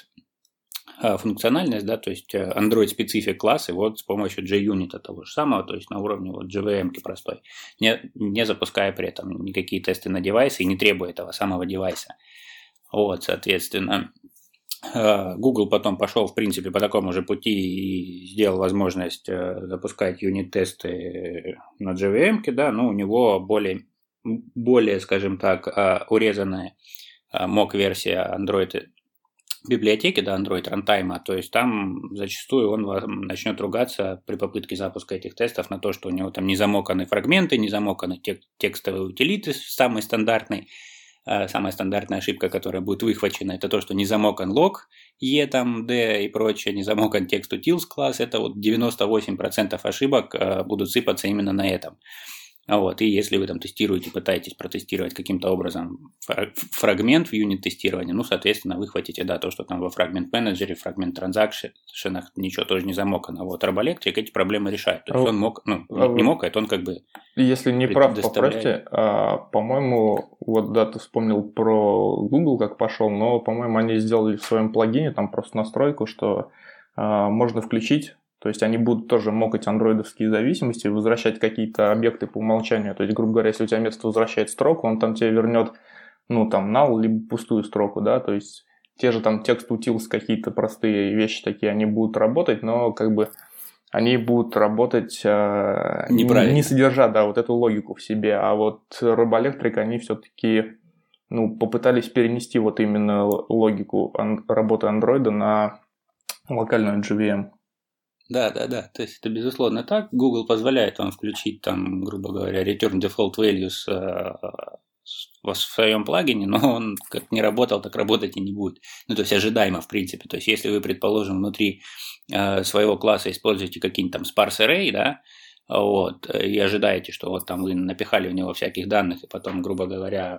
функциональность, да, то есть э, Android специфик классы вот с помощью JUnit того же самого, то есть на уровне вот JVM простой, не, не запуская при этом никакие тесты на девайсы и не требуя этого самого девайса. Вот, соответственно, э, Google потом пошел, в принципе, по такому же пути и сделал возможность э, запускать юнит-тесты на JVM, да, но у него более, более скажем так, урезанная мок-версия Android библиотеки до Android Runtime, то есть там зачастую он начнет ругаться при попытке запуска этих тестов на то, что у него там не замоканы фрагменты, не замоканы тек- текстовые утилиты, самый стандартный, э, самая стандартная ошибка, которая будет выхвачена, это то, что не замокан лог, E, там, D и прочее, не замокан текст utils класс, это вот 98% ошибок э, будут сыпаться именно на этом. Вот, и если вы там тестируете, пытаетесь протестировать каким-то образом фрагмент в юнит-тестировании, ну, соответственно, вы хватите, да, то, что там во фрагмент менеджере, фрагмент транзакшенах ничего тоже не замокано. Вот Robolectric эти проблемы решает. То есть а он мог, ну, а не мог, это он как бы Если не прав, поправьте, а, по-моему, вот да, ты вспомнил про Google, как пошел, но, по-моему, они сделали в своем плагине там просто настройку, что а, можно включить то есть они будут тоже мокать андроидовские зависимости, возвращать какие-то объекты по умолчанию. То есть, грубо говоря, если у тебя место возвращает строку, он там тебе вернет, ну, там, null, либо пустую строку, да, то есть те же там текст утилс, какие-то простые вещи такие, они будут работать, но как бы они будут работать э, не содержа, да, вот эту логику в себе. А вот робоэлектрик, они все-таки ну, попытались перенести вот именно логику ан- работы андроида на локальную GVM. Да, да, да. То есть это безусловно так. Google позволяет вам включить там, грубо говоря, return default values э, в своем плагине, но он как не работал, так работать и не будет. Ну, то есть ожидаемо, в принципе. То есть если вы, предположим, внутри э, своего класса используете какие-нибудь там sparse array, да, вот, и ожидаете, что вот там вы напихали в него всяких данных, и потом, грубо говоря,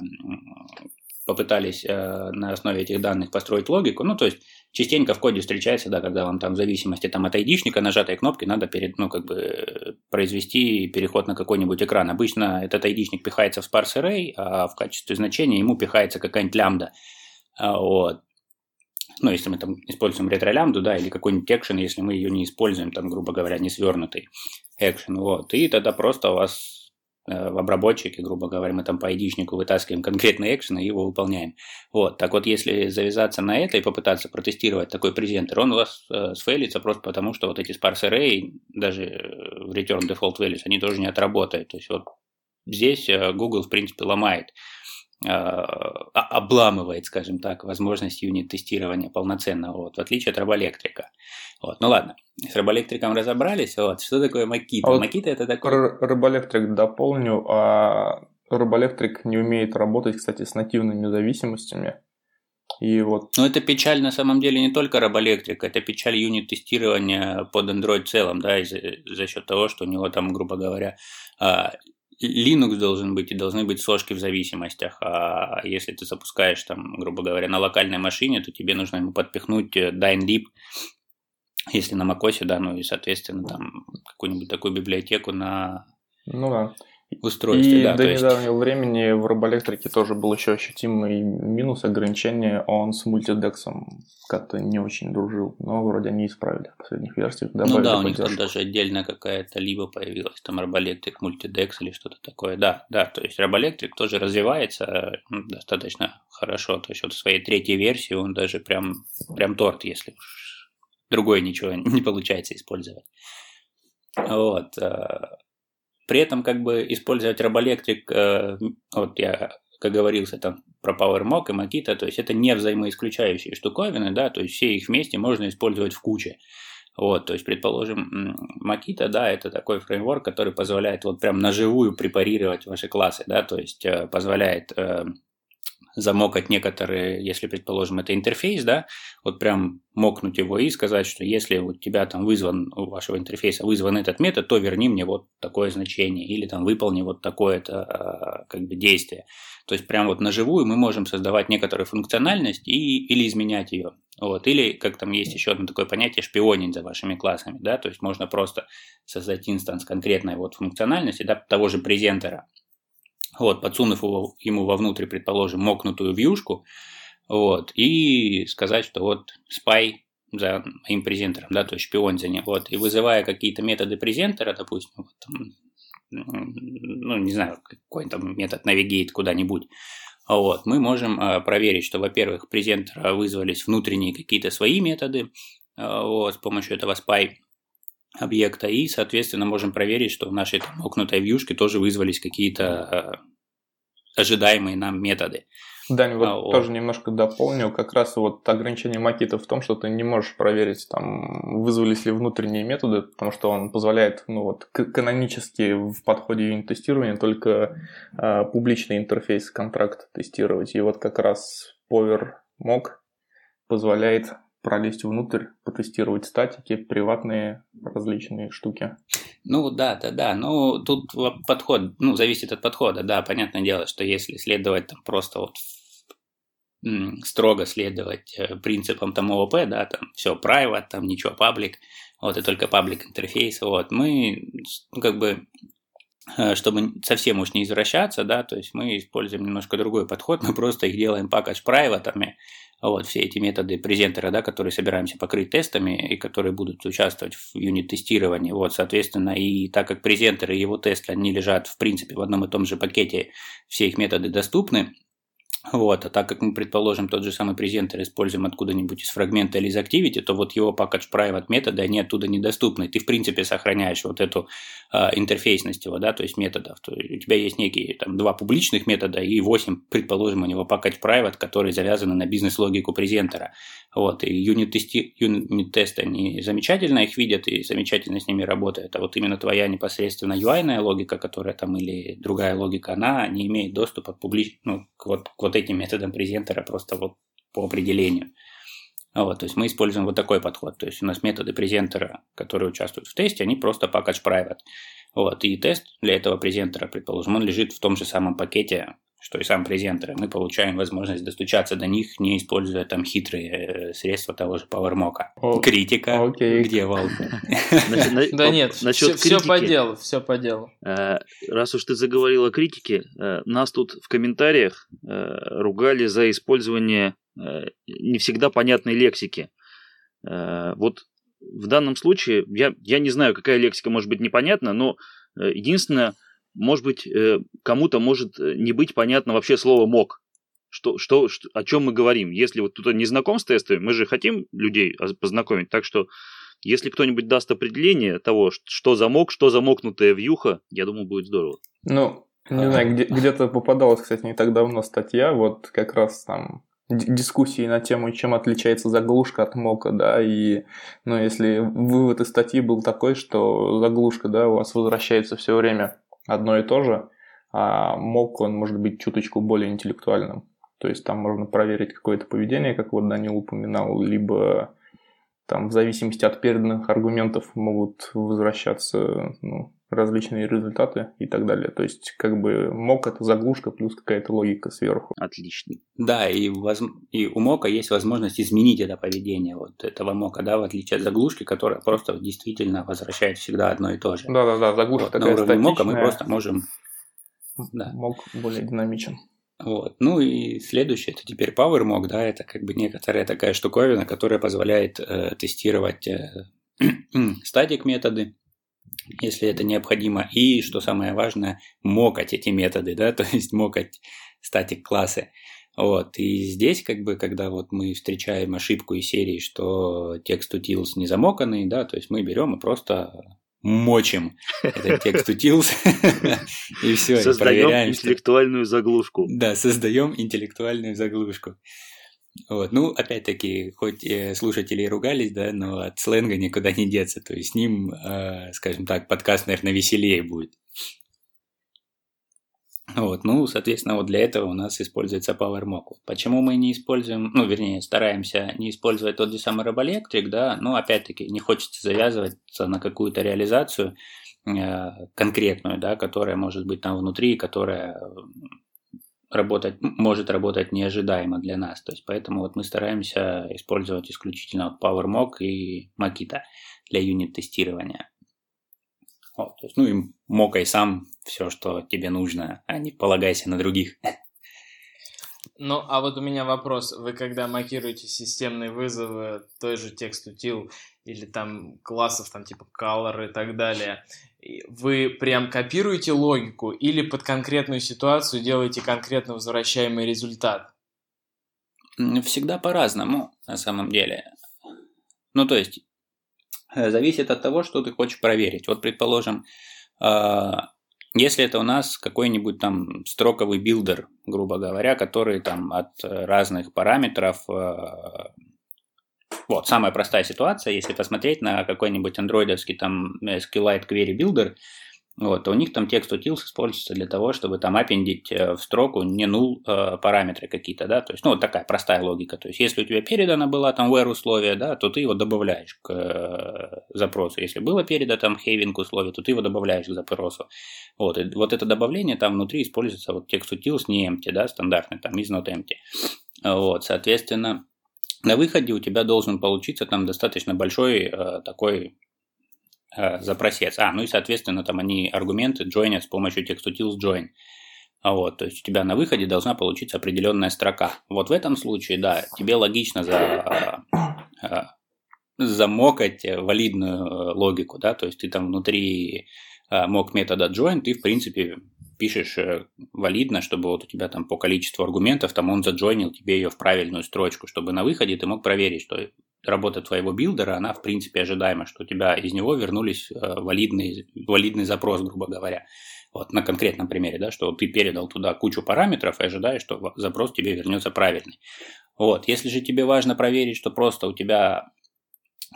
попытались э, на основе этих данных построить логику. Ну, то есть, частенько в коде встречается, да, когда вам там в зависимости там, от айдишника нажатой кнопки надо перед, ну, как бы произвести переход на какой-нибудь экран. Обычно этот айдишник пихается в sparse array, а в качестве значения ему пихается какая-нибудь лямбда. А, вот. Ну, если мы там используем ретро-лямбду, да, или какой-нибудь экшен, если мы ее не используем, там, грубо говоря, не свернутый экшен, вот. И тогда просто у вас Э, в обработчике, грубо говоря, мы там по айдишнику вытаскиваем конкретный экшен и его выполняем. Вот, так вот, если завязаться на это и попытаться протестировать такой презентер, он у вас э, сфейлится просто потому, что вот эти sparse array, даже в return default values, они тоже не отработают. То есть вот здесь э, Google, в принципе, ломает обламывает, скажем так, возможность юнит-тестирования полноценного, вот, в отличие от робоэлектрика. Вот. Ну ладно, с робоэлектриком разобрались. Вот. Что такое Макита? А вот Макита это такой... Робоэлектрик дополню, а робоэлектрик не умеет работать, кстати, с нативными зависимостями. И вот... Но это печаль на самом деле не только робоэлектрика, это печаль юнит-тестирования под Android в целом, да, из- за счет того, что у него там, грубо говоря, а, Linux должен быть и должны быть сошки в зависимостях. А если ты запускаешь там, грубо говоря, на локальной машине, то тебе нужно ему подпихнуть э, DynLib, если на macOS, да, ну и, соответственно, там какую-нибудь такую библиотеку на ну, да устройстве. И да, до есть... недавнего времени в робоэлектрике тоже был еще ощутимый минус ограничения, он с мультидексом как-то не очень дружил, но вроде они исправили в последних версиях. Ну да, у них там даже отдельно какая-то либо появилась, там робоэлектрик мультидекс или что-то такое. Да, да, то есть робоэлектрик тоже развивается ну, достаточно хорошо, то есть вот в своей третьей версии он даже прям, прям торт, если уж другое ничего не получается использовать. Вот. При этом как бы использовать робоэлектрик, э, вот я как говорился там про PowerMock и Makita, то есть это не взаимоисключающие штуковины, да, то есть все их вместе можно использовать в куче. Вот, то есть, предположим, Makita, да, это такой фреймворк, который позволяет вот прям наживую препарировать ваши классы, да, то есть э, позволяет э, замокать некоторые, если, предположим, это интерфейс, да, вот прям мокнуть его и сказать, что если у тебя там вызван, у вашего интерфейса вызван этот метод, то верни мне вот такое значение или там выполни вот такое-то а, как бы действие. То есть прям вот наживую мы можем создавать некоторую функциональность и, или изменять ее. Вот. Или, как там есть еще одно такое понятие, шпионить за вашими классами, да, то есть можно просто создать инстанс конкретной вот функциональности, да, того же презентера, вот, подсунув его, ему вовнутрь, предположим, мокнутую вьюшку, вот, и сказать, что вот спай за моим презентером, да, то есть шпион за ним, вот, и вызывая какие-то методы презентера, допустим, вот, там, ну, не знаю, какой там метод навигейт куда-нибудь, вот, мы можем а, проверить, что, во-первых, презентера вызвались внутренние какие-то свои методы, а, вот, с помощью этого spy объекта, и, соответственно, можем проверить, что в нашей там, мокнутой вьюшке тоже вызвались какие-то э, ожидаемые нам методы. Дань, вот а, тоже немножко дополню, как раз вот ограничение Макита в том, что ты не можешь проверить, там, вызвались ли внутренние методы, потому что он позволяет, ну вот, канонически в подходе юнит-тестирования только э, публичный интерфейс контракт тестировать, и вот как раз Power Mock позволяет пролезть внутрь, потестировать статики, приватные различные штуки. Ну да, да, да. Ну тут подход, ну зависит от подхода, да. Понятное дело, что если следовать там просто вот строго следовать э, принципам там ООП, да, там все private, там ничего public, вот и только public интерфейс, вот мы ну, как бы чтобы совсем уж не извращаться, да, то есть мы используем немножко другой подход, мы просто их делаем package private, вот все эти методы презентера, да, которые собираемся покрыть тестами и которые будут участвовать в юнит-тестировании. Вот, соответственно, и так как презентеры и его тесты, они лежат, в принципе, в одном и том же пакете, все их методы доступны, вот, а так как мы, предположим, тот же самый презентер используем откуда-нибудь из фрагмента или из Activity, то вот его package private методы, они оттуда недоступны. Ты, в принципе, сохраняешь вот эту э, интерфейсность его, да, то есть методов. То есть у тебя есть некие там два публичных метода и восемь, предположим, у него package private, которые завязаны на бизнес-логику презентера. Вот, и юнит-тесты, юнит они замечательно их видят и замечательно с ними работают. А вот именно твоя непосредственно UI-ная логика, которая там или другая логика, она не имеет доступа к публич... ну, к вот, к вот этим методам презентера просто вот по определению. Вот, то есть мы используем вот такой подход. То есть у нас методы презентера, которые участвуют в тесте, они просто package private. Вот, и тест для этого презентера, предположим, он лежит в том же самом пакете, что и сам презентер. Мы получаем возможность достучаться до них, не используя там хитрые э, средства того же PowerMock. Критика. Окей. Где вал? Да нет, все по делу, все по делу. Э, раз уж ты заговорил о критике, э, нас тут в комментариях ругали за использование не всегда понятной лексики. Вот в данном случае, я, я не знаю, какая лексика может быть непонятна, но единственное, может быть, э, кому-то может э, не быть понятно вообще слово «мог». Что, что, что, о чем мы говорим? Если вот кто-то не знаком с тестами, мы же хотим людей познакомить, так что если кто-нибудь даст определение того, что замок, что замокнутая вьюха, я думаю, будет здорово. Ну, не знаю, где, где-то попадалась, кстати, не так давно статья, вот как раз там дискуссии на тему, чем отличается заглушка от мока, да, и, ну, если вывод из статьи был такой, что заглушка, да, у вас возвращается все время одно и то же, а мог он может быть чуточку более интеллектуальным. То есть там можно проверить какое-то поведение, как вот Данил упоминал, либо там в зависимости от переданных аргументов могут возвращаться ну, различные результаты и так далее. То есть, как бы мок это заглушка плюс какая-то логика сверху. Отлично. Да, и, воз... и у мока есть возможность изменить это поведение вот этого мока, да, в отличие от заглушки, которая просто действительно возвращает всегда одно и то же. Да-да-да, заглушка вот, такая На уровне мока мы просто можем... Да. Мок более динамичен. Вот. Ну и следующее, это теперь PowerMock, да, это как бы некоторая такая штуковина, которая позволяет э, тестировать э, статик методы, если это необходимо, и, что самое важное, мокать эти методы, да, то есть мокать статик классы. Вот, и здесь, как бы, когда вот мы встречаем ошибку из серии, что текст utils не замоканный, да, то есть мы берем и просто мочим этот текст utils и все, Создаем интеллектуальную заглушку. Да, создаем интеллектуальную заглушку. Вот. Ну, опять-таки, хоть э, слушатели ругались, да, но от сленга никуда не деться. То есть с ним, э, скажем так, подкаст, наверное, веселее будет. Вот, ну, соответственно, вот для этого у нас используется PowerMock. Почему мы не используем, ну, вернее, стараемся не использовать тот же самый Robolectric, да, ну, опять-таки, не хочется завязываться на какую-то реализацию э, конкретную, да, которая может быть там внутри, которая работать, может работать неожидаемо для нас. То есть поэтому вот мы стараемся использовать исключительно PowerMock и Makita для юнит-тестирования. Вот, то есть, ну и мокай сам все, что тебе нужно, а не полагайся на других. Ну, а вот у меня вопрос. Вы когда макируете системные вызовы, той же текст утил или там классов, там типа color и так далее, вы прям копируете логику или под конкретную ситуацию делаете конкретно возвращаемый результат? Всегда по-разному, на самом деле. Ну, то есть, э, зависит от того, что ты хочешь проверить. Вот, предположим, а, если это у нас какой-нибудь там строковый builder, грубо говоря, который там от разных параметров а, вот, самая простая ситуация, если посмотреть на какой-нибудь андроидовский там SQLite Query Builder, вот, у них там TextUtils используется для того, чтобы там аппендить э, в строку не null э, параметры какие-то, да, то есть, ну, вот такая простая логика, то есть, если у тебя передана была там where условие, да, то ты его добавляешь к э, запросу, если было передано там having условие, то ты его добавляешь к запросу, вот, и вот это добавление там внутри используется вот текст utils не empty, да, стандартный там is not empty, вот, соответственно, на выходе у тебя должен получиться там достаточно большой э, такой э, запросец. А, ну и, соответственно, там они аргументы joinят с помощью textutils join. А вот, то есть у тебя на выходе должна получиться определенная строка. Вот в этом случае, да, тебе логично за, э, э замокать валидную э, логику, да, то есть ты там внутри э, мок метода join, ты, в принципе, пишешь э, валидно, чтобы вот у тебя там по количеству аргументов, там он заджойнил тебе ее в правильную строчку, чтобы на выходе ты мог проверить, что работа твоего билдера, она в принципе ожидаема, что у тебя из него вернулись э, валидный, валидный запрос, грубо говоря. Вот на конкретном примере, да, что ты передал туда кучу параметров и ожидаешь, что запрос тебе вернется правильный. Вот, если же тебе важно проверить, что просто у тебя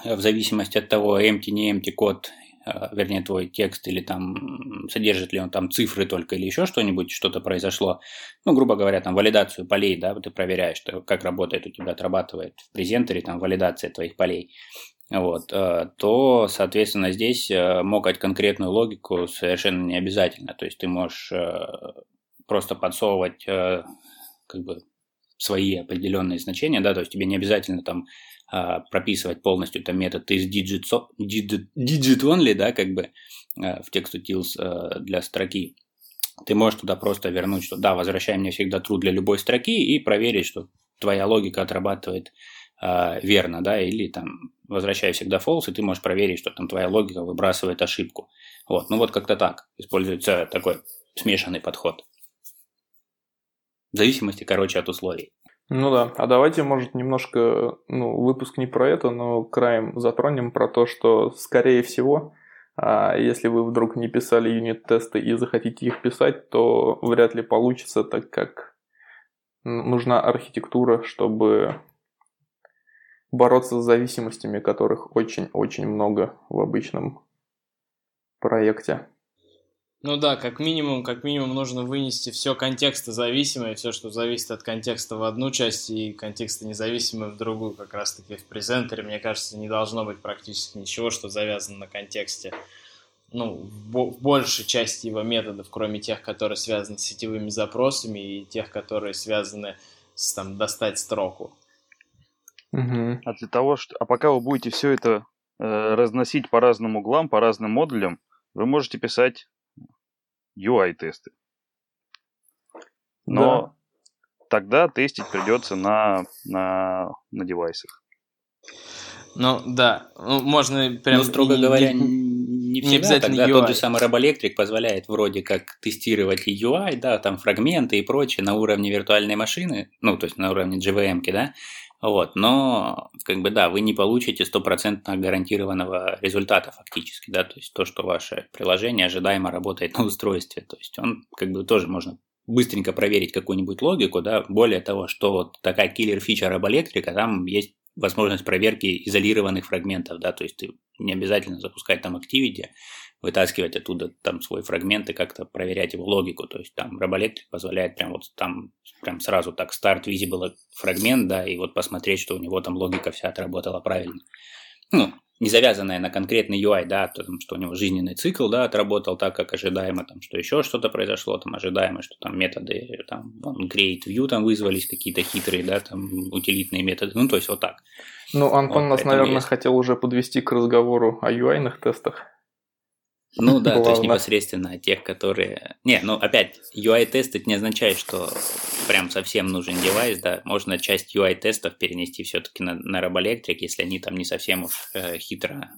э, в зависимости от того, empty, не empty код вернее, твой текст, или там содержит ли он там цифры только, или еще что-нибудь, что-то произошло. Ну, грубо говоря, там валидацию полей, да, ты проверяешь, как работает у тебя, отрабатывает в презентере там валидация твоих полей. вот, э, то, соответственно, здесь э, мокать конкретную логику совершенно не обязательно. То есть ты можешь э, просто подсовывать как бы свои определенные значения, да, то есть тебе не обязательно там прописывать полностью там метод из digit, digit, digit only, да, как бы в text utils для строки. Ты можешь туда просто вернуть, что да, возвращай мне всегда true для любой строки и проверить, что твоя логика отрабатывает верно, да, или там возвращай всегда false, и ты можешь проверить, что там твоя логика выбрасывает ошибку. Вот, ну вот как-то так используется такой смешанный подход. В зависимости, короче, от условий. Ну да, а давайте, может, немножко, ну, выпуск не про это, но краем затронем про то, что, скорее всего, а если вы вдруг не писали юнит-тесты и захотите их писать, то вряд ли получится, так как нужна архитектура, чтобы бороться с зависимостями, которых очень-очень много в обычном проекте. Ну да, как минимум, как минимум нужно вынести все контексты зависимое, все, что зависит от контекста в одну часть и контексты независимые в другую. Как раз таки в презентере, мне кажется, не должно быть практически ничего, что завязано на контексте. Ну, в, в большей части его методов, кроме тех, которые связаны с сетевыми запросами и тех, которые связаны с там достать строку. Угу. А для того, что... А пока вы будете все это э, разносить по разным углам, по разным модулям, вы можете писать UI-тесты. Но да. тогда тестить придется на, на, на девайсах. Ну да, ну, можно прям... Ну, строго говоря, не, не обязательно тогда UI. тот же самый RabElectric позволяет вроде как тестировать и UI, да, там фрагменты и прочее на уровне виртуальной машины, ну, то есть на уровне JVM, да, вот, но, как бы, да, вы не получите стопроцентно гарантированного результата фактически, да, то есть то, что ваше приложение ожидаемо работает на устройстве, то есть он, как бы, тоже можно быстренько проверить какую-нибудь логику, да, более того, что вот такая киллер-фича RabElectric, там есть возможность проверки изолированных фрагментов, да, то есть ты не обязательно запускать там Activity, вытаскивать оттуда там свой фрагмент и как-то проверять его логику. То есть там RabElectric позволяет прям вот там прям сразу так start visible фрагмент, да, и вот посмотреть, что у него там логика вся отработала правильно. Ну, не завязанная на конкретный UI, да, потому что у него жизненный цикл, да, отработал так, как ожидаемо, там, что еще что-то произошло, там, ожидаемо, что там методы, там, create view там вызвались какие-то хитрые, да, там, утилитные методы, ну, то есть вот так. Ну, Антон вот, нас, наверное, есть... хотел уже подвести к разговору о UI-ных тестах. Ну да, то есть непосредственно тех, которые... Не, ну опять, UI-тест это не означает, что прям совсем нужен девайс, да. Можно часть UI-тестов перенести все-таки на, на RoboElectric, если они там не совсем уж э, хитро...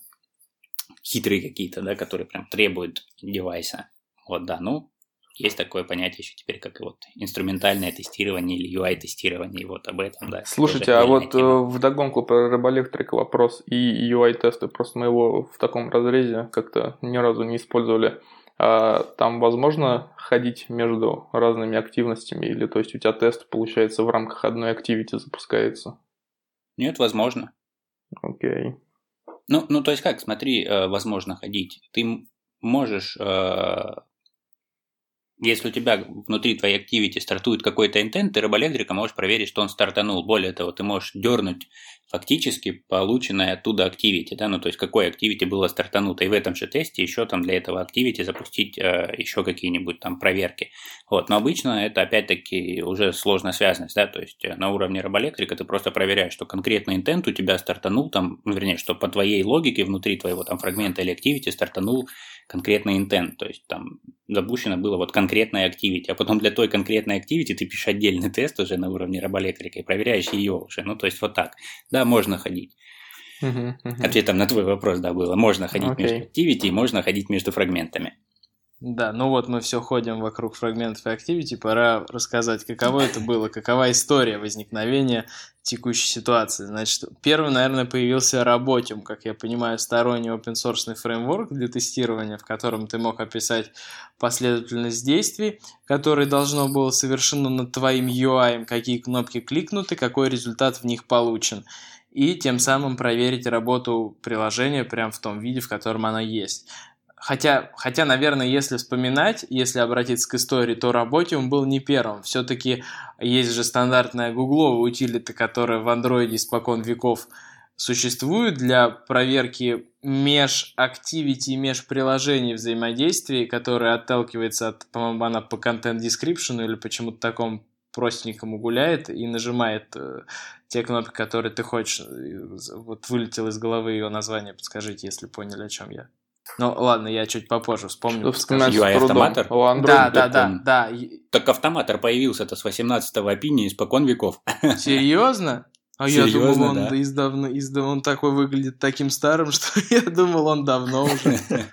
хитрые какие-то, да, которые прям требуют девайса. Вот, да, ну, есть такое понятие еще теперь, как вот инструментальное тестирование или UI-тестирование, и вот об этом, да. Слушайте, а вот тема. в догонку про RoboElectric вопрос и UI-тесты, просто мы его в таком разрезе как-то ни разу не использовали. А там возможно ходить между разными активностями, или то есть у тебя тест, получается, в рамках одной активити запускается? Нет, возможно. Окей. Okay. Ну, ну, то есть как, смотри, э, возможно ходить. Ты можешь э, если у тебя внутри твоей activity стартует какой-то интент, ты рыбоэлектрика можешь проверить, что он стартанул. Более того, ты можешь дернуть фактически полученное оттуда activity, да, ну то есть какой activity было стартануто, и в этом же тесте еще там для этого activity запустить э, еще какие-нибудь там проверки. Вот, но обычно это опять-таки уже сложная связанность, да, то есть э, на уровне робоэлектрика ты просто проверяешь, что конкретный интент у тебя стартанул там, ну, вернее, что по твоей логике внутри твоего там фрагмента или activity стартанул конкретный интент, то есть там запущено было вот конкретная activity, а потом для той конкретной activity ты пишешь отдельный тест уже на уровне робоэлектрика и проверяешь ее уже, ну то есть вот так, да, можно ходить. Uh-huh, uh-huh. Ответом на твой вопрос, да, было, можно ходить okay. между activity можно ходить между фрагментами. Да, ну вот мы все ходим вокруг фрагментов и Activity, пора рассказать, каково это было, какова история возникновения текущей ситуации. Значит, первый, наверное, появился Работиум, как я понимаю, сторонний open source фреймворк для тестирования, в котором ты мог описать последовательность действий, которые должно было совершено над твоим UI, какие кнопки кликнуты, какой результат в них получен и тем самым проверить работу приложения прямо в том виде, в котором оно есть. Хотя, хотя, наверное, если вспоминать, если обратиться к истории, то Работиум был не первым. Все-таки есть же стандартная гугловая утилита, которая в андроиде испокон веков существует для проверки меж-активити и меж-приложений взаимодействий, которые отталкивается от, по-моему, она по контент description или почему-то такому простенькому гуляет и нажимает э, те кнопки, которые ты хочешь. Вот вылетел из головы ее название, подскажите, если поняли, о чем я. Ну, ладно, я чуть попозже вспомню. UI-автоматор? Да, да, да, да. Так автоматор появился-то с 18-го опини испокон веков. Серьезно? А Серьезно, я думал, он да? издавна, издавна, он такой выглядит таким старым, что я думал, он давно уже.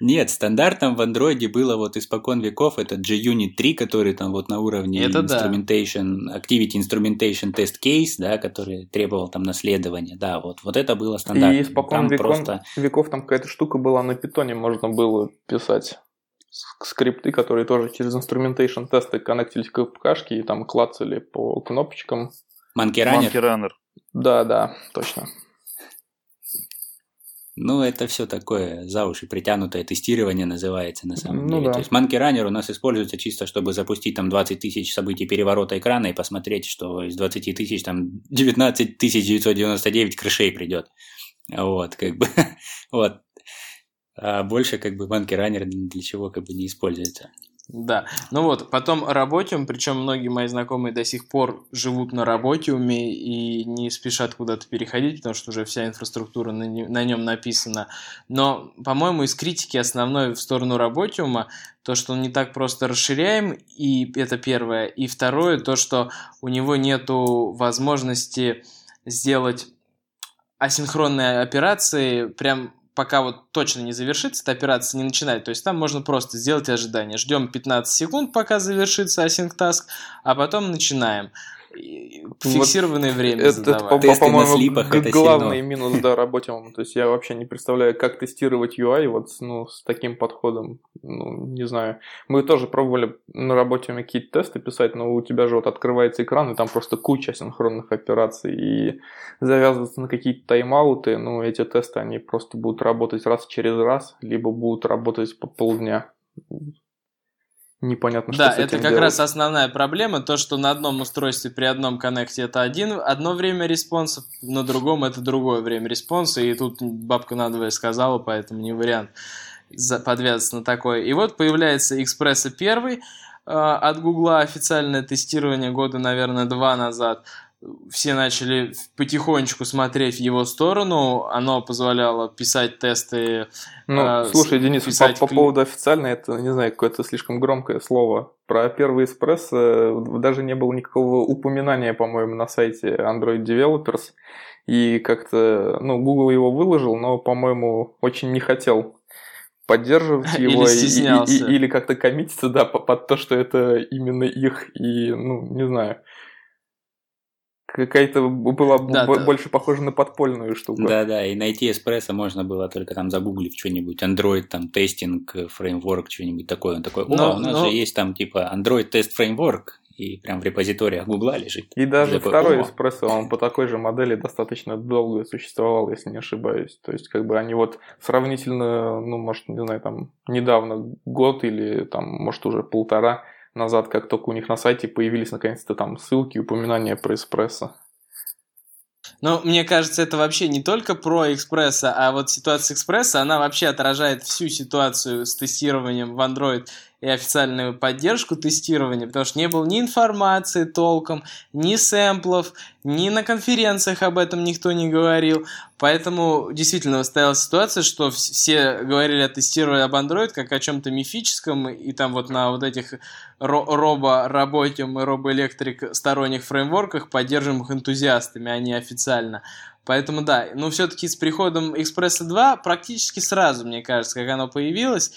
Нет, стандартом в андроиде было вот испокон веков, это JUnit 3, который там вот на уровне это instrumentation, да. Activity Instrumentation Test Case, да, который требовал там наследования, да, вот, вот это было стандартом. И испокон веком, просто... веков там какая-то штука была на питоне, можно было писать скрипты, которые тоже через instrumentation тесты коннектились к ПКшке и там клацали по кнопочкам. Monkey Runner? Monkey Runner. Да, да, точно. Ну, это все такое за уши притянутое тестирование называется на самом ну, деле. Да. То есть Monkey Runner у нас используется чисто, чтобы запустить там 20 тысяч событий переворота экрана и посмотреть, что из 20 тысяч там 19 999 крышей придет. Вот, как бы, вот. А больше как бы Monkey Runner для чего как бы не используется. Да, ну вот, потом Работиум, причем многие мои знакомые до сих пор живут на Работиуме и не спешат куда-то переходить, потому что уже вся инфраструктура на, не, на нем написана. Но, по-моему, из критики основной в сторону Работиума то, что он не так просто расширяем, и это первое. И второе, то, что у него нету возможности сделать асинхронные операции прям пока вот точно не завершится, эта операция не начинает. То есть там можно просто сделать ожидание. Ждем 15 секунд, пока завершится async task, а потом начинаем фиксированное вот время это, это по, по, по-моему, слипах, это главный сильно. минус да, работе. То есть я вообще не представляю, как тестировать UI вот ну, с таким подходом. Ну, не знаю. Мы тоже пробовали на работе какие-то тесты писать, но у тебя же вот открывается экран, и там просто куча синхронных операций, и завязываться на какие-то тайм-ауты, ну, эти тесты, они просто будут работать раз через раз, либо будут работать по полдня непонятно, что Да, это как делать. раз основная проблема, то, что на одном устройстве при одном коннекте это один, одно время response а, на другом это другое время response а, и тут бабка надвое сказала, поэтому не вариант подвязаться на такое. И вот появляется Экспресса первый, а, от Гугла официальное тестирование года, наверное, два назад все начали потихонечку смотреть в его сторону. Оно позволяло писать тесты. Ну, э, слушай, Денис, писать по, по поводу официально, это, не знаю, какое-то слишком громкое слово. Про первый эспрессо даже не было никакого упоминания, по-моему, на сайте Android Developers. И как-то, ну, Google его выложил, но, по-моему, очень не хотел поддерживать его или, и, и, или как-то коммититься, да, под то, что это именно их, и, ну, не знаю какая-то была да, больше да. похожа на подпольную штуку. Да-да, и найти эспрессо можно было только там загуглив что-нибудь, Android там тестинг, фреймворк, что-нибудь такое. Он такой, о, но, у нас но... же есть там типа Android тест фреймворк, и прям в репозиториях Гугла лежит. И даже такой, второй эспрессо, он по такой же модели достаточно долго существовал, если не ошибаюсь. То есть, как бы они вот сравнительно, ну, может, не знаю, там, недавно, год или там, может, уже полтора, назад, как только у них на сайте появились наконец-то там ссылки, упоминания про эспрессо. Ну, мне кажется, это вообще не только про экспресса, а вот ситуация экспресса, она вообще отражает всю ситуацию с тестированием в Android и официальную поддержку тестирования, потому что не было ни информации толком, ни сэмплов, ни на конференциях об этом никто не говорил. Поэтому действительно стояла ситуация, что все говорили о тестировании об Android как о чем-то мифическом, и там вот на вот этих робо работем и робоэлектрик сторонних фреймворках поддерживаемых энтузиастами, а не официально. Поэтому да, но все-таки с приходом Экспресса 2 практически сразу, мне кажется, как оно появилось,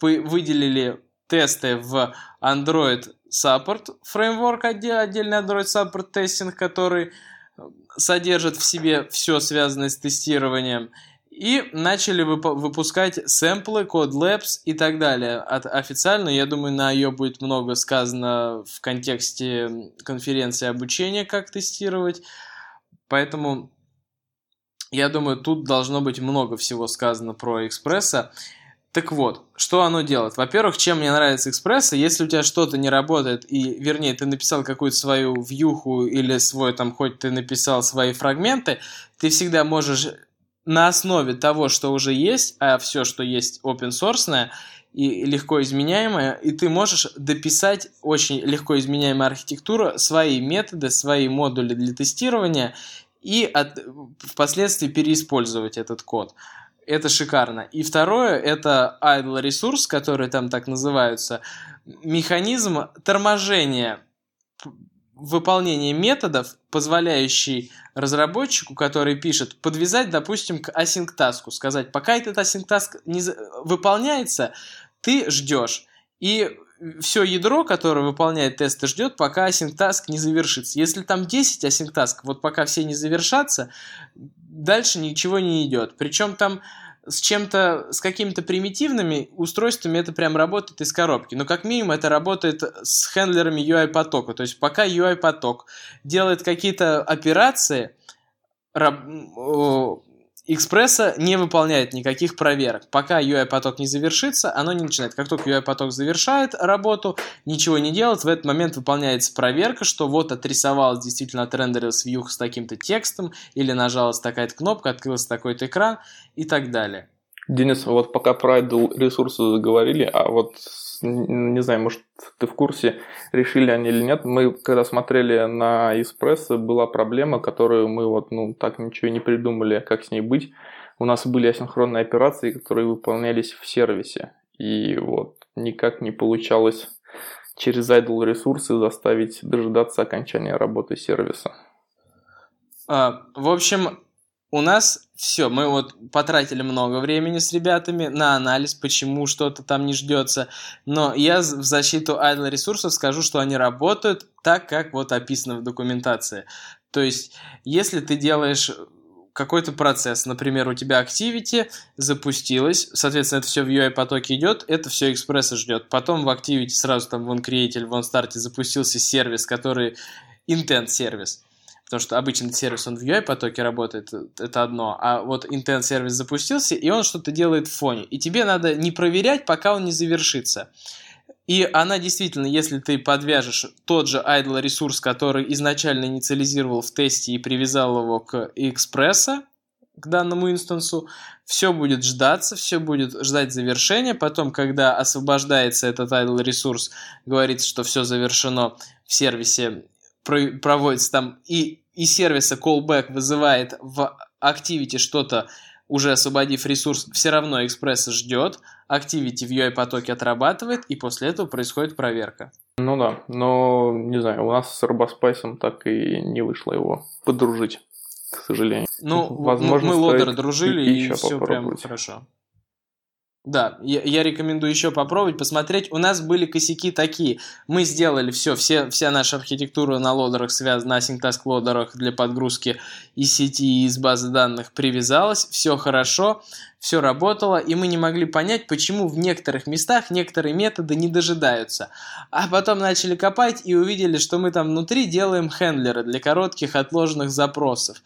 выделили тесты в Android Support фреймворк, отдельный Android Support тестинг, который э, содержит в себе все связанное с тестированием. И начали выпускать сэмплы, код labs и так далее. От, официально, я думаю, на ее будет много сказано в контексте конференции обучения, как тестировать. Поэтому, я думаю, тут должно быть много всего сказано про экспресса. Так вот, что оно делает? Во-первых, чем мне нравится экспресса, если у тебя что-то не работает, и, вернее, ты написал какую-то свою вьюху или свой, там, хоть ты написал свои фрагменты, ты всегда можешь на основе того, что уже есть, а все, что есть open source, и легко изменяемое, и ты можешь дописать очень легко изменяемую архитектуру, свои методы, свои модули для тестирования и от, впоследствии переиспользовать этот код. Это шикарно. И второе, это idle ресурс, который там так называются, механизм торможения выполнения методов, позволяющий разработчику, который пишет, подвязать, допустим, к async таску, сказать, пока этот task не выполняется, ты ждешь. И все ядро, которое выполняет тесты, ждет, пока async не завершится. Если там 10 async вот пока все не завершатся, дальше ничего не идет. Причем там с чем-то, с какими-то примитивными устройствами это прям работает из коробки. Но как минимум это работает с хендлерами UI-потока. То есть пока UI-поток делает какие-то операции, Экспресса не выполняет никаких проверок. Пока UI-поток не завершится, оно не начинает. Как только UI-поток завершает работу, ничего не делает, в этот момент выполняется проверка, что вот отрисовалось, действительно отрендерилась вьюх с таким-то текстом, или нажалась такая-то кнопка, открылся такой-то экран и так далее. Денис, вот пока про idle ресурсы заговорили, а вот не знаю, может, ты в курсе, решили они или нет. Мы, когда смотрели на Эспрессо, была проблема, которую мы вот, ну, так ничего не придумали, как с ней быть. У нас были асинхронные операции, которые выполнялись в сервисе. И вот никак не получалось через idle ресурсы заставить дожидаться окончания работы сервиса. А, в общем, у нас все, мы вот потратили много времени с ребятами на анализ, почему что-то там не ждется, но я в защиту idle ресурсов скажу, что они работают так, как вот описано в документации. То есть, если ты делаешь какой-то процесс, например, у тебя Activity запустилась, соответственно, это все в UI-потоке идет, это все экспресса ждет. Потом в Activity сразу там в OnCreate или в OnStart запустился сервис, который intent сервис Потому что обычный сервис, он в UI-потоке работает, это одно. А вот intent сервис запустился, и он что-то делает в фоне. И тебе надо не проверять, пока он не завершится. И она действительно, если ты подвяжешь тот же idle ресурс, который изначально инициализировал в тесте и привязал его к экспресса, к данному инстансу, все будет ждаться, все будет ждать завершения. Потом, когда освобождается этот idle ресурс, говорится, что все завершено в сервисе проводится там и, и сервиса callback вызывает в Activity что-то, уже освободив ресурс, все равно экспресс ждет, Activity в UI-потоке отрабатывает, и после этого происходит проверка. Ну да, но, не знаю, у нас с Робоспайсом так и не вышло его подружить, к сожалению. Ну, Возможно, мы лодеры дружили, и, и все прям хорошо. Да, я, я рекомендую еще попробовать, посмотреть. У нас были косяки такие. Мы сделали все, все вся наша архитектура на лодерах связана, на async лодерах для подгрузки из сети и из базы данных привязалась. Все хорошо, все работало, и мы не могли понять, почему в некоторых местах некоторые методы не дожидаются. А потом начали копать и увидели, что мы там внутри делаем хендлеры для коротких отложенных запросов,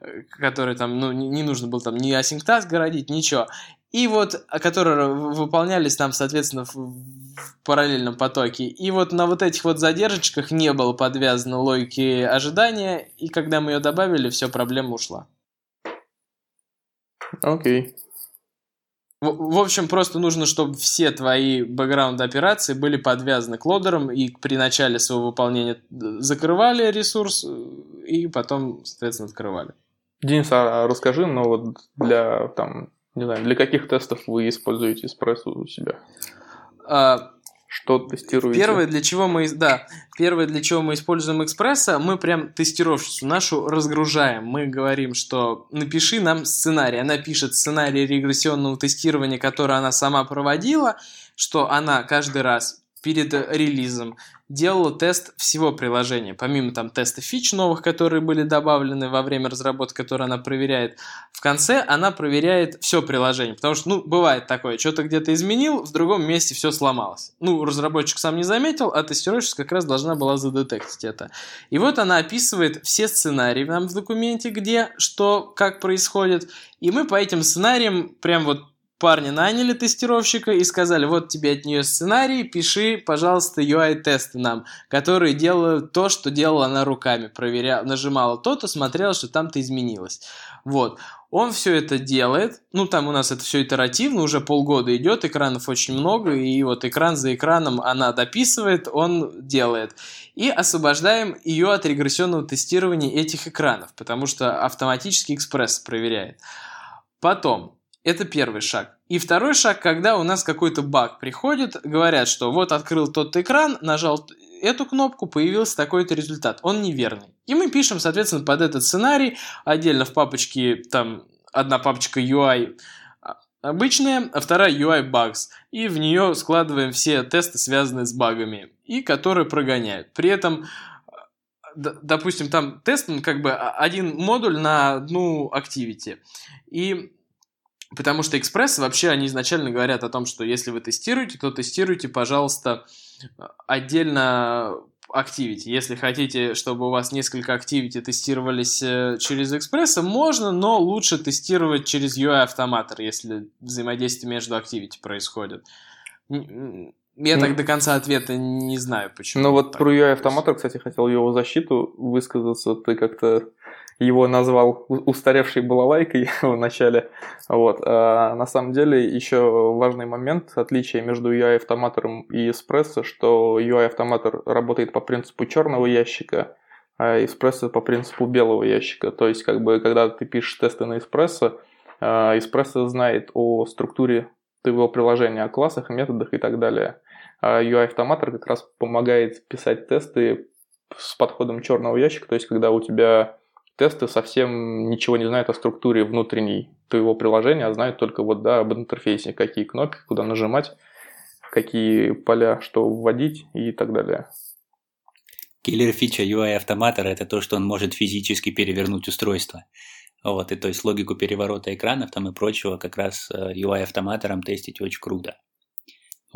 э, которые там, ну, не нужно было там ни async task городить, ничего и вот, а, которые выполнялись там, соответственно, в, параллельном потоке. И вот на вот этих вот задержечках не было подвязано логики ожидания, и когда мы ее добавили, все, проблема ушла. Окей. Okay. В, в общем, просто нужно, чтобы все твои бэкграунд операции были подвязаны к лодерам, и при начале своего выполнения э, закрывали ресурс, э, и потом, соответственно, открывали. Денис, а расскажи, ну вот для там не знаю, для каких тестов вы используете эспрессо у себя? А, что тестируете? Первое, для чего мы, да, первое, для чего мы используем экспресса, мы прям тестировщицу нашу разгружаем. Мы говорим, что напиши нам сценарий. Она пишет сценарий регрессионного тестирования, который она сама проводила, что она каждый раз перед релизом делала тест всего приложения, помимо там теста фич новых, которые были добавлены во время разработки, которые она проверяет. В конце она проверяет все приложение, потому что, ну, бывает такое, что-то где-то изменил, в другом месте все сломалось. Ну, разработчик сам не заметил, а тестировщик как раз должна была задетектить это. И вот она описывает все сценарии нам в документе, где, что, как происходит, и мы по этим сценариям прям вот парня наняли тестировщика и сказали, вот тебе от нее сценарий, пиши, пожалуйста, UI-тесты нам, которые делают то, что делала она руками, проверяла, нажимала то-то, смотрела, что там-то изменилось. Вот. Он все это делает, ну там у нас это все итеративно, уже полгода идет, экранов очень много, и вот экран за экраном она дописывает, он делает. И освобождаем ее от регрессионного тестирования этих экранов, потому что автоматически экспресс проверяет. Потом, это первый шаг. И второй шаг, когда у нас какой-то баг приходит, говорят, что вот открыл тот экран, нажал эту кнопку, появился такой-то результат. Он неверный. И мы пишем, соответственно, под этот сценарий отдельно в папочке, там, одна папочка UI обычная, а вторая UI Bugs. И в нее складываем все тесты, связанные с багами, и которые прогоняют. При этом допустим, там тест, как бы один модуль на одну activity. И Потому что экспрессы вообще, они изначально говорят о том, что если вы тестируете, то тестируйте, пожалуйста, отдельно Activity. Если хотите, чтобы у вас несколько Activity тестировались э, через экспресса, можно, но лучше тестировать через UI автоматор, если взаимодействие между Activity происходит. Я так до конца ответа не знаю, почему. Ну вот про UI автоматор, кстати, хотел его защиту высказаться. Ты как-то его назвал устаревшей балалайкой в начале. Вот. А на самом деле еще важный момент отличия между UI-автоматором и эспрессо, что UI-автоматор работает по принципу черного ящика, а эспрессо по принципу белого ящика. То есть, как бы, когда ты пишешь тесты на эспрессо, а, эспрессо знает о структуре твоего приложения, о классах, методах и так далее. А UI-автоматор как раз помогает писать тесты с подходом черного ящика, то есть когда у тебя тесты совсем ничего не знают о структуре внутренней твоего приложения, а знают только вот, да, об интерфейсе, какие кнопки, куда нажимать, какие поля, что вводить и так далее. Киллер фича UI автоматора это то, что он может физически перевернуть устройство. Вот, и то есть логику переворота экранов там и прочего как раз э, автоматором тестить очень круто.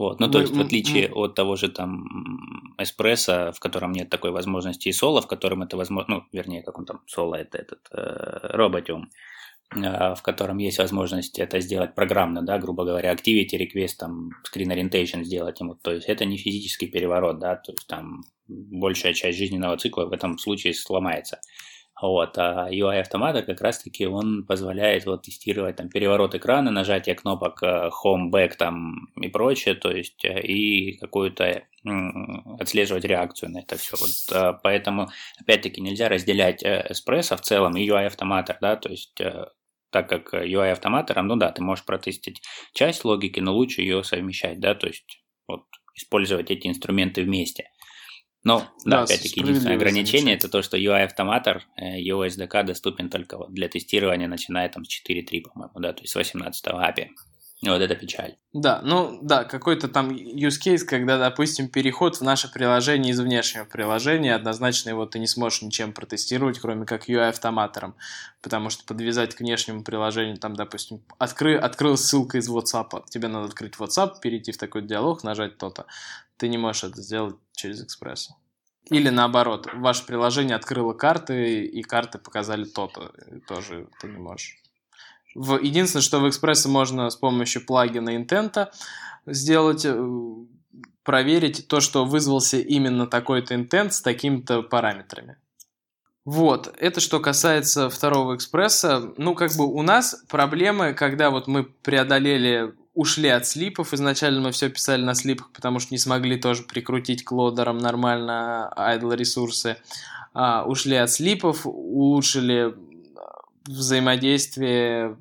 Вот. Ну, то есть, в отличие от того же там эспрессо, в котором нет такой возможности, и соло, в котором это возможно, ну, вернее, как он там, соло это этот э, роботиум, э, в котором есть возможность это сделать программно, да, грубо говоря, activity, request, там, screen orientation сделать ему. То есть, это не физический переворот, да, то есть, там большая часть жизненного цикла в этом случае сломается. Вот, а UI автомата как раз-таки он позволяет вот тестировать там переворот экрана, нажатие кнопок э, Home, Back там и прочее, то есть э, и какую-то отслеживать реакцию на это все. Вот, э, поэтому, опять-таки, нельзя разделять эспрессо в целом и UI автоматор, да, то есть так как UI автоматором, ну да, ты можешь протестить часть логики, но лучше ее совмещать, да, то есть вот использовать эти инструменты вместе. Но, да, да опять-таки, единственное ограничение это то, что UI-автоматор, его SDK доступен только вот для тестирования, начиная там с 4.3, по-моему, да, то есть с 18 API. Вот это печаль. Да, ну да, какой-то там use case, когда, допустим, переход в наше приложение из внешнего приложения, однозначно его ты не сможешь ничем протестировать, кроме как UI-автоматором, потому что подвязать к внешнему приложению, там, допустим, откры, открыл ссылку из WhatsApp, тебе надо открыть WhatsApp, перейти в такой диалог, нажать то-то. Ты не можешь это сделать через экспресс. Или наоборот, ваше приложение открыло карты, и карты показали то-то. Тоже ты не можешь. В, единственное, что в экспрессе можно с помощью плагина интента сделать, э, проверить то, что вызвался именно такой-то интент с такими-то параметрами. Вот, это что касается второго экспресса. Ну, как бы у нас проблемы, когда вот мы преодолели, ушли от слипов. Изначально мы все писали на слипах, потому что не смогли тоже прикрутить к лодерам нормально idle ресурсы. А, ушли от слипов, улучшили взаимодействие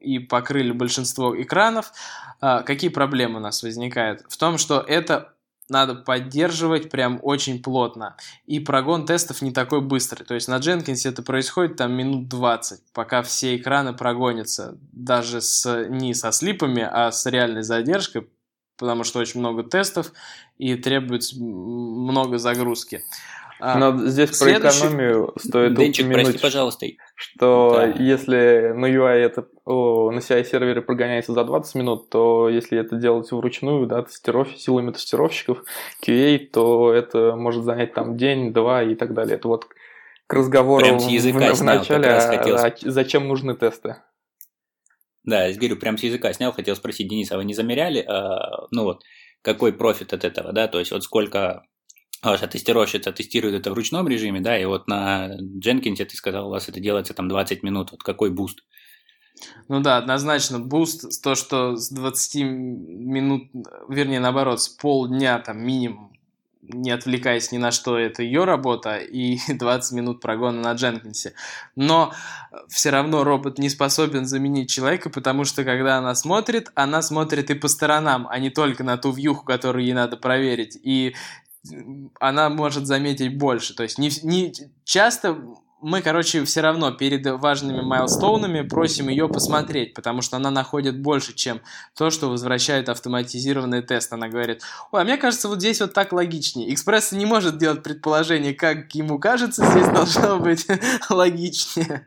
и покрыли большинство экранов. А, какие проблемы у нас возникают? В том, что это надо поддерживать прям очень плотно. И прогон тестов не такой быстрый. То есть на Jenkins это происходит там минут 20, пока все экраны прогонятся. Даже с, не со слипами, а с реальной задержкой, потому что очень много тестов и требуется много загрузки. А, Но здесь Следующий... про экономию стоит Денчик, упомянуть, прости, пожалуйста. что да. если на UI это о, на CI-сервере прогоняется за 20 минут, то если это делать вручную, да, тестиров, силами тестировщиков, QA, то это может занять там день, два и так далее. Это вот к разговору в, в начале, а, а зачем нужны тесты. Да, я говорю, прям с языка снял, хотел спросить, Денис, а вы не замеряли, э, ну вот, какой profit от этого, да, то есть вот сколько тестировщица тестирует это в ручном режиме, да, и вот на Jenkins ты сказал, у вас это делается там 20 минут, вот какой boost? Ну да, однозначно, boost, то, что с 20 минут, вернее, наоборот, с полдня там минимум, не отвлекаясь ни на что, это ее работа, и 20 минут прогона на Jenkins е. Но все равно робот не способен заменить человека, потому что когда она смотрит, она смотрит и по сторонам, а не только на ту вьюху, которую ей надо проверить. И она может заметить больше. То есть не, не часто мы, короче, все равно перед важными майлстоунами просим ее посмотреть, потому что она находит больше, чем то, что возвращает автоматизированный тест. Она говорит, ой, а мне кажется, вот здесь вот так логичнее. Экспресс не может делать предположение, как ему кажется, здесь должно быть логичнее.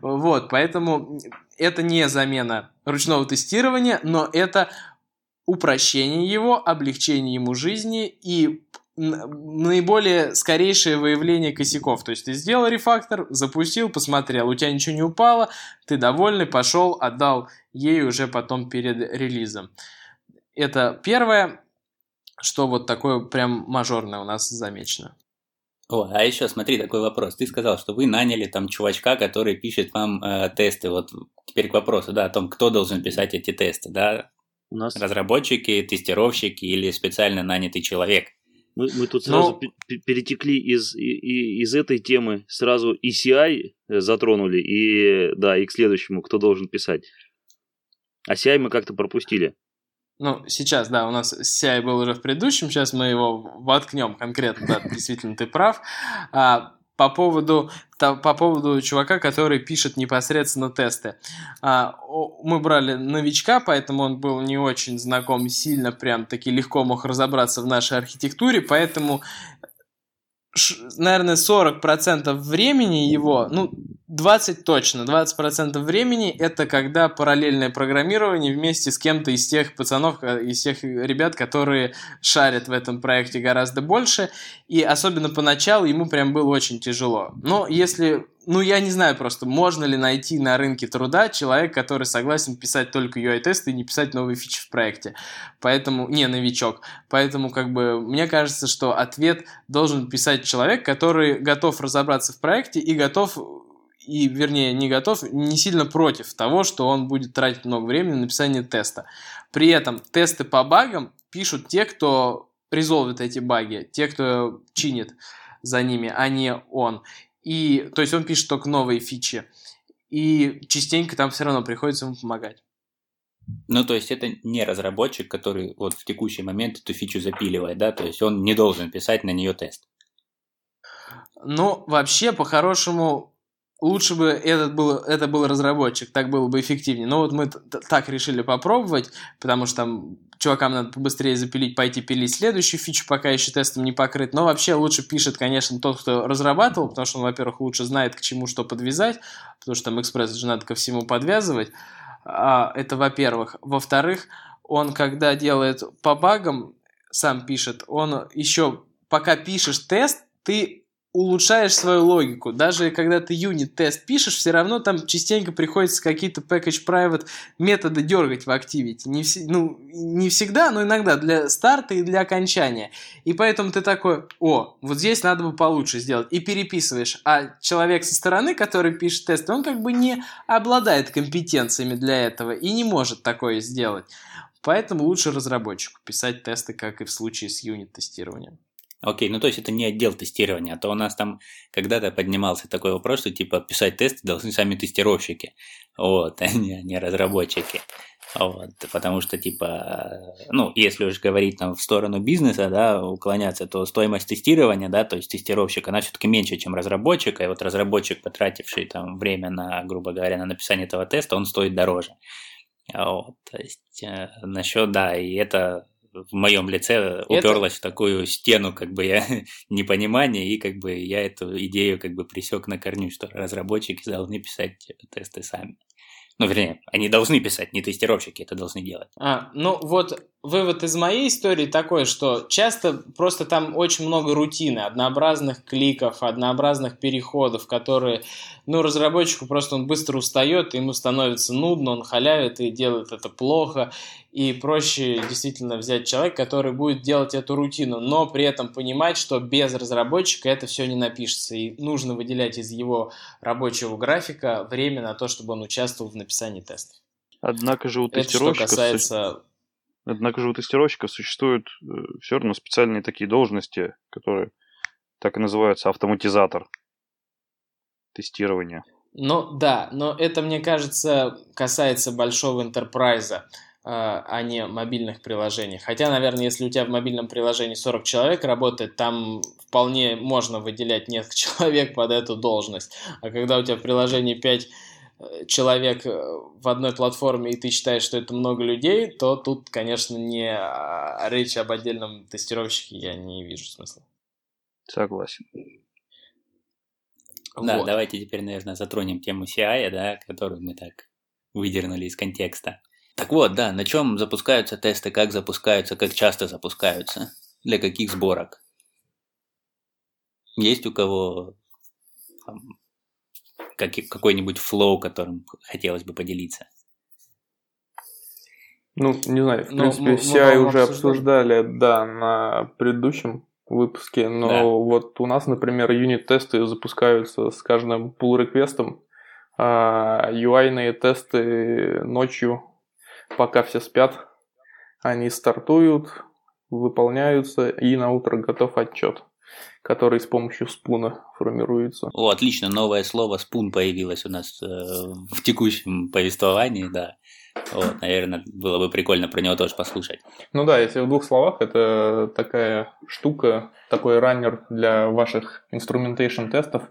Вот, поэтому это не замена ручного тестирования, но это упрощение его, облегчение ему жизни и наиболее скорейшее выявление косяков. То есть ты сделал рефактор, запустил, посмотрел, у тебя ничего не упало, ты довольный, пошел, отдал ей уже потом перед релизом. Это первое, что вот такое прям мажорное у нас замечено. О, а еще смотри, такой вопрос. Ты сказал, что вы наняли там чувачка, который пишет вам э, тесты. Вот теперь к вопросу, да, о том, кто должен писать эти тесты, да? У нас разработчики, тестировщики или специально нанятый человек. Мы, мы тут сразу Но... перетекли из, и, из этой темы, сразу ECI затронули, и да, и к следующему, кто должен писать. А CI мы как-то пропустили. Ну, сейчас, да, у нас CI был уже в предыдущем, сейчас мы его воткнем конкретно, да, действительно, ты прав. А, по поводу, по поводу чувака, который пишет непосредственно тесты. А, мы брали новичка, поэтому он был не очень знаком, сильно прям таки легко мог разобраться в нашей архитектуре, поэтому наверное, 40% времени его, ну, 20 точно, 20% времени это когда параллельное программирование вместе с кем-то из тех пацанов, э, из тех ребят, которые шарят в этом проекте гораздо больше, и особенно поначалу ему прям было очень тяжело. Но если ну, я не знаю просто, можно ли найти на рынке труда человек, который согласен писать только UI-тесты и не писать новые фичи в проекте. Поэтому, не новичок. Поэтому, как бы, мне кажется, что ответ должен писать человек, который готов разобраться в проекте и готов и, вернее, не готов, не сильно против того, что он будет тратить много времени на написание теста. При этом тесты по багам пишут те, кто резолвит эти баги, те, кто чинит за ними, а не он. И, то есть он пишет только новые фичи. И частенько там все равно приходится ему помогать. Ну, то есть это не разработчик, который вот в текущий момент эту фичу запиливает, да? То есть он не должен писать на нее тест. Ну, вообще, по-хорошему, лучше бы этот был, это был разработчик, так было бы эффективнее. Но вот мы так решили попробовать, потому что там чувакам надо побыстрее запилить, пойти пилить следующую фичу, пока еще тестом не покрыт. Но вообще лучше пишет, конечно, тот, кто разрабатывал, потому что он, во-первых, лучше знает, к чему что подвязать, потому что там экспресс же надо ко всему подвязывать. А, это во-первых. Во-вторых, он, когда делает по багам, сам пишет, он еще, пока пишешь тест, ты улучшаешь свою логику. Даже когда ты юнит-тест пишешь, все равно там частенько приходится какие-то package private методы дергать в Activity. Не, вс... ну, не всегда, но иногда для старта и для окончания. И поэтому ты такой, о, вот здесь надо бы получше сделать. И переписываешь. А человек со стороны, который пишет тест, он как бы не обладает компетенциями для этого и не может такое сделать. Поэтому лучше разработчику писать тесты, как и в случае с юнит-тестированием. Окей, ну то есть это не отдел тестирования, а то у нас там когда-то поднимался такой вопрос, что типа писать тесты должны сами тестировщики, вот, а не, не разработчики. Вот, потому что, типа, ну, если уж говорить там в сторону бизнеса, да, уклоняться, то стоимость тестирования, да, то есть тестировщик, она все-таки меньше, чем разработчика, и вот разработчик, потративший там время на, грубо говоря, на написание этого теста, он стоит дороже. Вот, то есть, э, насчет, да, и это в моем лице уперлась это... в такую стену, как бы я непонимания, и как бы я эту идею как бы присек на корню, что разработчики должны писать тесты сами. Ну, вернее, они должны писать, не тестировщики это должны делать. А, ну вот вывод из моей истории такой, что часто просто там очень много рутины, однообразных кликов, однообразных переходов, которые, ну, разработчику просто он быстро устает, ему становится нудно, он халявит и делает это плохо, и проще действительно взять человека, который будет делать эту рутину, но при этом понимать, что без разработчика это все не напишется, и нужно выделять из его рабочего графика время на то, чтобы он участвовал в написании тестов. Однако же у тестировщиков... Это что касается Однако же у тестировщиков существуют э, все равно специальные такие должности, которые так и называются автоматизатор тестирования. Ну да, но это, мне кажется, касается большого интерпрайза, а, а не мобильных приложений. Хотя, наверное, если у тебя в мобильном приложении 40 человек работает, там вполне можно выделять несколько человек под эту должность. А когда у тебя в приложении 5 человек э, в одной платформе, и ты считаешь, что это много людей, то тут, конечно, не речь об отдельном тестировщике я не вижу смысла. Согласен. Да, вот. давайте теперь, наверное, затронем тему CI, да, которую мы так выдернули из контекста. Так вот, да, на чем запускаются тесты, как запускаются, как часто запускаются, для каких сборок. Есть у кого там, как, какой-нибудь флоу, которым хотелось бы поделиться? Ну, не знаю, в ну, принципе, мы, CI мы уже обсуждали, да, на предыдущем выпуске, но да. вот у нас, например, юнит-тесты запускаются с каждым pull-реквестом, а UI-ные тесты ночью, пока все спят, они стартуют, выполняются, и на утро готов отчет который с помощью спуна формируется. О, отлично, новое слово спун появилось у нас э, в текущем повествовании, да. Вот, наверное, было бы прикольно про него тоже послушать. Ну да, если в двух словах, это такая штука, такой раннер для ваших instrumentation тестов,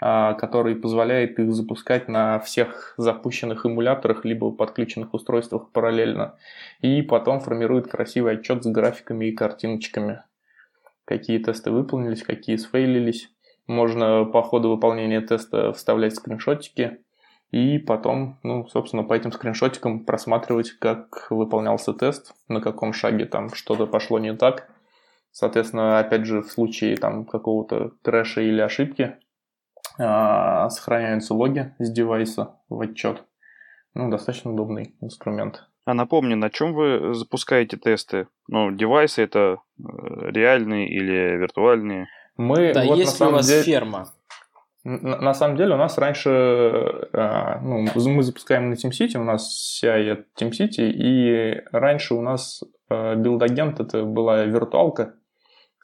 который позволяет их запускать на всех запущенных эмуляторах либо подключенных устройствах параллельно. И потом формирует красивый отчет с графиками и картиночками какие тесты выполнились, какие сфейлились. Можно по ходу выполнения теста вставлять скриншотики и потом, ну, собственно, по этим скриншотикам просматривать, как выполнялся тест, на каком шаге там что-то пошло не так. Соответственно, опять же, в случае там какого-то крэша или ошибки а, сохраняются логи с девайса в отчет. Ну, достаточно удобный инструмент. А напомню, на чем вы запускаете тесты? Ну, девайсы это э, реальные или виртуальные? Мы, да, вот есть ли у вас деле, ферма? На, на самом деле у нас раньше, э, ну, мы запускаем на TeamCity, у нас вся это TeamCity, и раньше у нас э, build-агент это была виртуалка,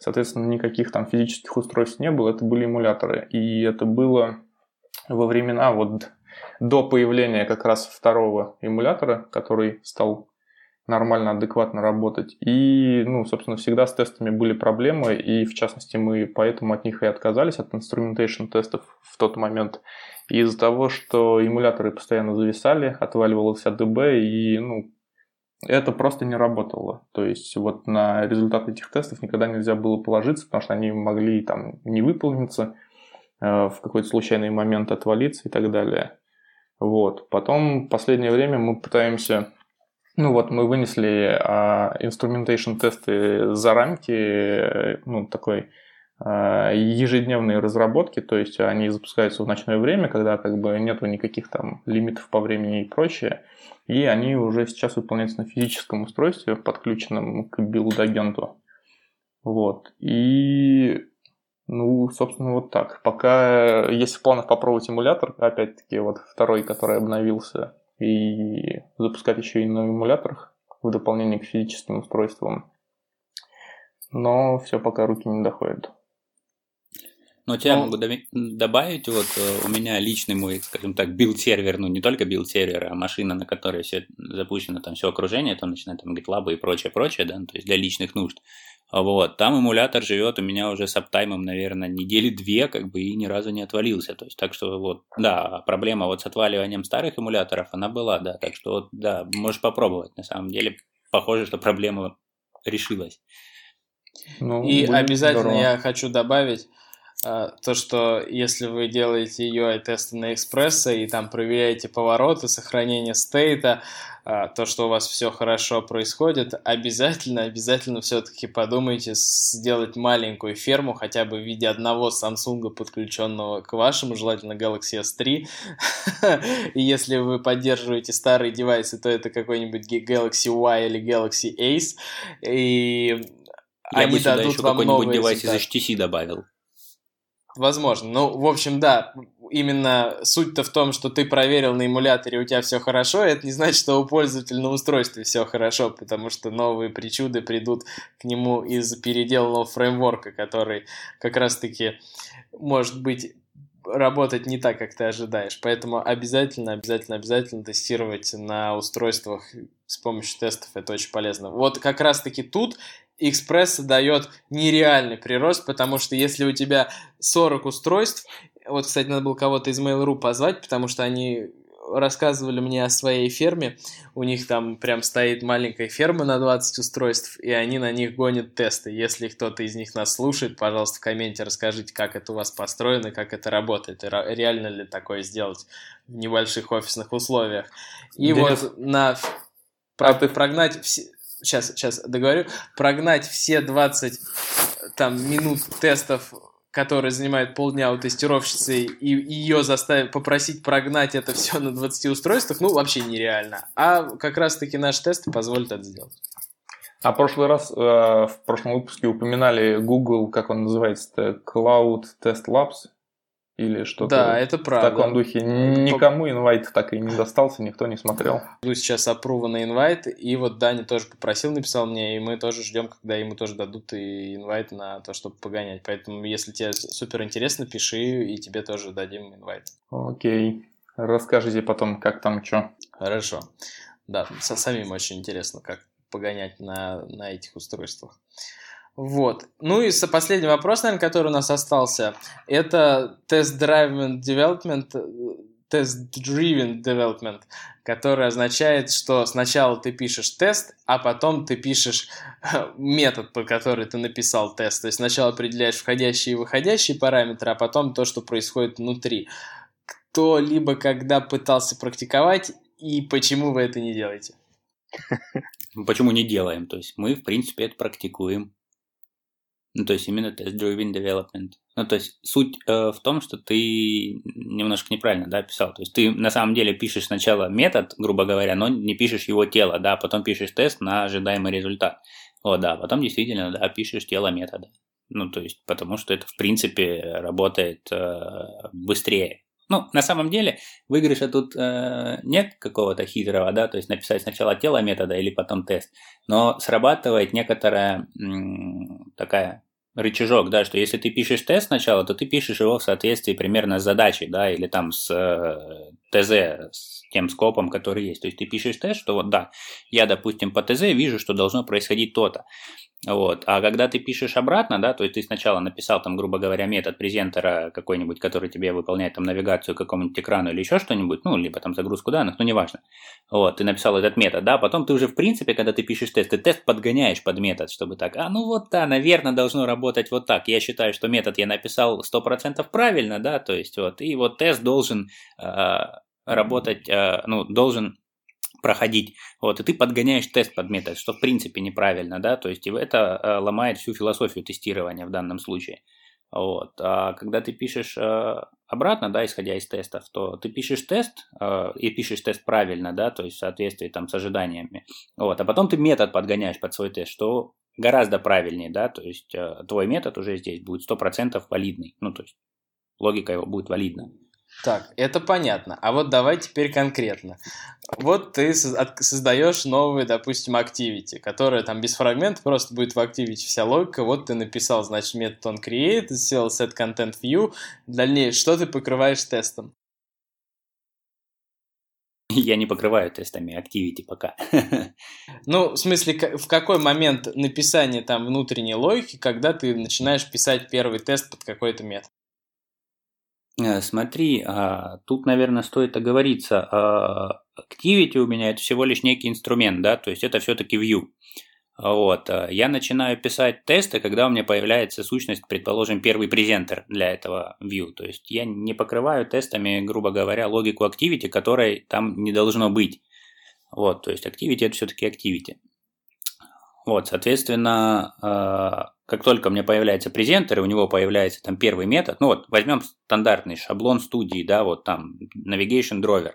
соответственно, никаких там физических устройств не было, это были эмуляторы, и это было во времена вот до появления как раз второго эмулятора, который стал нормально, адекватно работать. И, ну, собственно, всегда с тестами были проблемы, и, в частности, мы поэтому от них и отказались, от instrumentation тестов в тот момент, из-за того, что эмуляторы постоянно зависали, отваливалось АДБ, и, ну, это просто не работало. То есть вот на результат этих тестов никогда нельзя было положиться, потому что они могли там не выполниться, э, в какой-то случайный момент отвалиться и так далее. Вот. Потом в последнее время мы пытаемся ну вот мы вынесли а, instrumentation тесты за рамки ну, такой а, ежедневной разработки, то есть они запускаются в ночное время, когда как бы нету никаких там лимитов по времени и прочее, и они уже сейчас выполняются на физическом устройстве, подключенном к билд-агенту. Вот. И ну, собственно, вот так. Пока есть в планах попробовать эмулятор, опять-таки, вот второй, который обновился, и запускать еще и на эмуляторах в дополнение к физическим устройствам. Но все пока руки не доходят. Но тебя ну, могу добавить, вот э, у меня личный мой, скажем так, build-сервер, ну не только build-сервер, а машина, на которой все запущено, там все окружение, там начиная там GitLab и прочее, прочее, да, ну, то есть для личных нужд. Вот, там эмулятор живет у меня уже с uptime ом, наверное, недели две, как бы, и ни разу не отвалился. То есть, так что вот, да, проблема вот с отваливанием старых эмуляторов, она была, да, так что вот, да, можешь попробовать. На самом деле, похоже, что проблема решилась. Ну, и обязательно здорово. я хочу добавить, а, то, что если вы делаете UI-тесты на экспресса и там проверяете повороты, сохранение стейта, а, то, что у вас все хорошо происходит, обязательно, обязательно все-таки подумайте сделать маленькую ферму, хотя бы в виде одного Samsung, подключенного к вашему, желательно Galaxy S3. И если вы поддерживаете старые девайсы, то это какой-нибудь Galaxy Y или Galaxy Ace. И Я они бы сюда дадут еще какой-нибудь девайс из HTC добавил. Возможно. Ну, в общем, да, именно суть-то в том, что ты проверил на эмуляторе, у тебя все хорошо, это не значит, что у пользователя на устройстве все хорошо, потому что новые причуды придут к нему из переделанного фреймворка, который как раз-таки может быть работать не так, как ты ожидаешь. Поэтому обязательно, обязательно, обязательно тестировать на устройствах с помощью тестов. Это очень полезно. Вот как раз-таки тут Экспресс дает нереальный прирост, потому что если у тебя 40 устройств, вот, кстати, надо было кого-то из Mail.ru позвать, потому что они рассказывали мне о своей ферме, у них там прям стоит маленькая ферма на 20 устройств, и они на них гонят тесты. Если кто-то из них нас слушает, пожалуйста, в комменте расскажите, как это у вас построено, как это работает, и реально ли такое сделать в небольших офисных условиях. И Денис, вот на... А ты... прогнать сейчас, сейчас договорю, прогнать все 20 там, минут тестов, которые занимают полдня у тестировщицы, и ее заставить, попросить прогнать это все на 20 устройствах, ну, вообще нереально. А как раз-таки наши тесты позволят это сделать. А прошлый раз, э, в прошлом выпуске упоминали Google, как он называется, Cloud Test Labs, или что-то да, это правда. в таком духе. Никому инвайт так и не достался, никто не смотрел. Жду сейчас опрува на инвайт, и вот Даня тоже попросил, написал мне, и мы тоже ждем, когда ему тоже дадут и инвайт на то, чтобы погонять. Поэтому, если тебе супер интересно, пиши, и тебе тоже дадим инвайт. Окей. Расскажите потом, как там что. Хорошо. Да, самим очень интересно, как погонять на, на этих устройствах. Вот. Ну и последний вопрос, наверное, который у нас остался, это test-driven development, test-driven development, который означает, что сначала ты пишешь тест, а потом ты пишешь метод, по который ты написал тест. То есть сначала определяешь входящие и выходящие параметры, а потом то, что происходит внутри. Кто-либо когда пытался практиковать и почему вы это не делаете? Почему не делаем? То есть мы, в принципе, это практикуем. Ну, то есть именно test-driven development. Ну, то есть суть э, в том, что ты немножко неправильно, да, писал. То есть ты на самом деле пишешь сначала метод, грубо говоря, но не пишешь его тело, да, потом пишешь тест на ожидаемый результат. Вот, да, потом действительно, да, пишешь тело метода. Ну, то есть, потому что это, в принципе, работает э, быстрее. Ну, на самом деле, выигрыша тут э, нет какого-то хитрого, да, то есть написать сначала тело метода или потом тест, но срабатывает некоторая м, такая рычажок, да, что если ты пишешь тест сначала, то ты пишешь его в соответствии примерно с задачей, да, или там с э, ТЗ, с тем скопом, который есть. То есть ты пишешь тест, что вот да, я, допустим, по ТЗ вижу, что должно происходить то-то. Вот. А когда ты пишешь обратно, да, то есть ты сначала написал там, грубо говоря, метод презентера какой-нибудь, который тебе выполняет там навигацию к какому-нибудь экрану или еще что-нибудь, ну, либо там загрузку данных, ну, неважно. Вот, ты написал этот метод, да, потом ты уже, в принципе, когда ты пишешь тест, ты тест подгоняешь под метод, чтобы так, а, ну, вот, да, наверное, должно работать вот так. Я считаю, что метод я написал 100% правильно, да, то есть вот, и вот тест должен э, работать, э, ну, должен проходить. Вот, и ты подгоняешь тест под метод, что в принципе неправильно, да, то есть это э, ломает всю философию тестирования в данном случае. Вот. А когда ты пишешь э, обратно, да, исходя из тестов, то ты пишешь тест и пишешь тест правильно, да, то есть в соответствии там с ожиданиями. Вот. А потом ты метод подгоняешь под свой тест, что гораздо правильнее, да, то есть твой метод уже здесь будет 100% валидный, ну, то есть логика его будет валидна. Так, это понятно. А вот давай теперь конкретно. Вот ты создаешь новый, допустим, activity, которая там без фрагмента просто будет в activity вся логика. Вот ты написал, значит, метод on create, сделал set content view. Дальнейшее, что ты покрываешь тестом? Я не покрываю тестами activity пока. Ну, в смысле, в какой момент написания там внутренней логики, когда ты начинаешь писать первый тест под какой-то метод? Э, смотри, а, тут, наверное, стоит оговориться. А, Activity у меня это всего лишь некий инструмент, да, то есть это все-таки view. Вот. Э, я начинаю писать тесты, когда у меня появляется сущность, предположим, первый презентер для этого view. То есть я не покрываю тестами, грубо говоря, логику activity, которой там не должно быть. Вот, то есть activity это все-таки activity. Вот, соответственно, как только у меня появляется презентер, и у него появляется там первый метод, ну вот, возьмем стандартный шаблон студии, да, вот там navigation driver.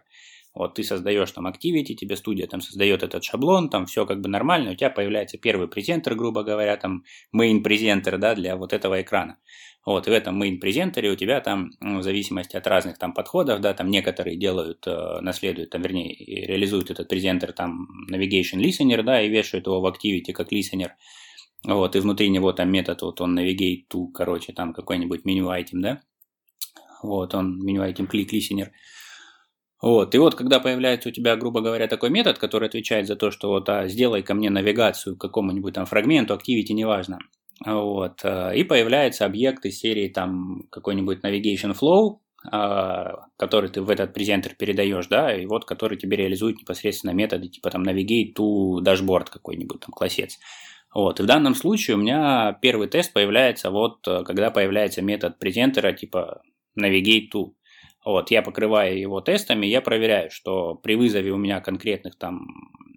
Вот ты создаешь там Activity, тебе студия там создает этот шаблон, там все как бы нормально, у тебя появляется первый презентер, грубо говоря, там main презентер, да, для вот этого экрана. Вот, и в этом main презентере у тебя там, ну, в зависимости от разных там подходов, да, там некоторые делают, э, наследуют, там, вернее, реализуют этот презентер там navigation listener, да, и вешают его в Activity как listener. Вот, и внутри него там метод, вот он navigate to, короче, там какой-нибудь меню item, да. Вот, он меню item click listener. Вот, и вот когда появляется у тебя, грубо говоря, такой метод, который отвечает за то, что вот а, сделай ко мне навигацию к какому-нибудь там фрагменту, activity, неважно. Вот, а, и появляется объект из серии там какой-нибудь navigation flow, а, который ты в этот презентер передаешь, да, и вот который тебе реализует непосредственно методы типа там navigate to dashboard какой-нибудь там классец. Вот, и в данном случае у меня первый тест появляется вот, когда появляется метод презентера типа navigate to. Вот, я покрываю его тестами, я проверяю, что при вызове у меня конкретных там,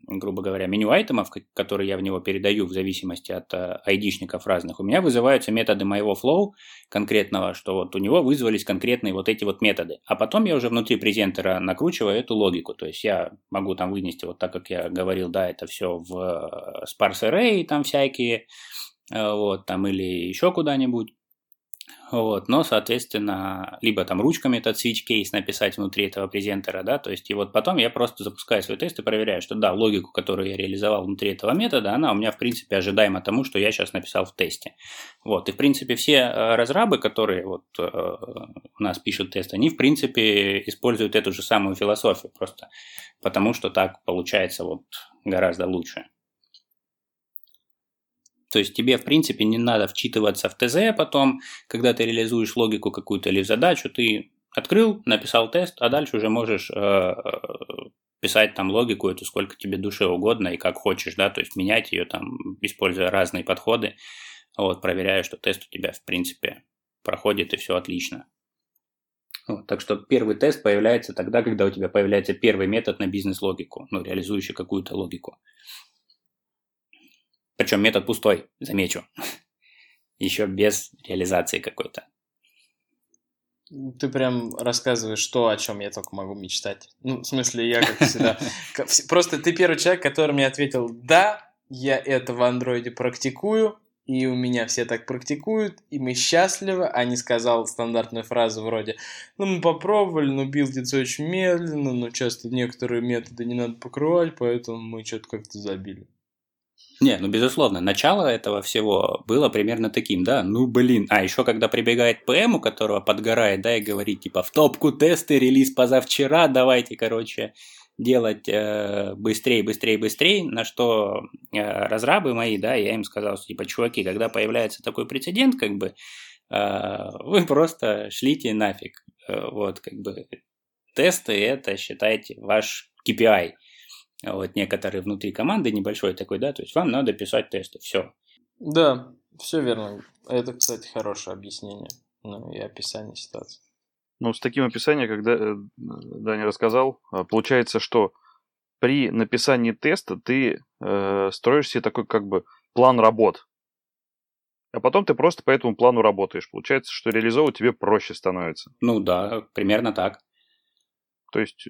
грубо говоря, меню айтемов, которые я в него передаю в зависимости от э, айдишников разных, у меня вызываются методы моего flow конкретного, что вот у него вызвались конкретные вот эти вот методы. А потом я уже внутри презентера накручиваю эту логику. То есть я могу там вынести, вот так как я говорил, да, это все в э, sparse array там всякие, э, вот, там или еще куда-нибудь. Вот, но, соответственно, либо там ручками этот switch case написать внутри этого презентера, да, то есть и вот потом я просто запускаю свой тест и проверяю, что да, логику, которую я реализовал внутри этого метода, она у меня, в принципе, ожидаема тому, что я сейчас написал в тесте. Вот, и, в принципе, все э, разрабы, которые вот э, у нас пишут тест, они, в принципе, используют эту же самую философию, просто потому что так получается вот гораздо лучше. То есть тебе, в принципе, не надо вчитываться в ТЗ потом, когда ты реализуешь логику какую-то или задачу, ты открыл, написал тест, а дальше уже можешь э, писать там логику эту сколько тебе душе угодно и как хочешь, да, то есть менять ее там, используя разные подходы, вот, проверяя, что тест у тебя, в принципе, проходит и все отлично. Вот, так что первый тест появляется тогда, когда у тебя появляется первый метод на бизнес-логику, ну, реализующий какую-то логику. Причем метод пустой, замечу. Еще без реализации какой-то. Ты прям рассказываешь то, о чем я только могу мечтать. Ну, в смысле, я как всегда... Просто ты первый человек, который мне ответил, да, я это в андроиде практикую, и у меня все так практикуют, и мы счастливы, а не сказал стандартную фразу вроде «Ну, мы попробовали, но билдится очень медленно, но часто некоторые методы не надо покрывать, поэтому мы что-то как-то забили». Не, ну безусловно, начало этого всего было примерно таким, да, ну блин. А еще когда прибегает ПМ, у которого подгорает, да, и говорит типа в топку тесты, релиз позавчера, давайте, короче, делать э, быстрее, быстрее, быстрее, на что э, разрабы мои, да, я им сказал, что, типа, чуваки, когда появляется такой прецедент, как бы, э, вы просто шлите нафиг, э, вот, как бы, тесты это, считайте, ваш KPI, вот некоторые внутри команды небольшой такой, да, то есть вам надо писать тесты, все. Да, все верно. Это, кстати, хорошее объяснение, ну и описание ситуации. Ну, с таким описанием, когда э, Даня рассказал, э, получается, что при написании теста ты э, строишь себе такой как бы план работ. А потом ты просто по этому плану работаешь. Получается, что реализовывать тебе проще становится. Ну да, примерно так. То есть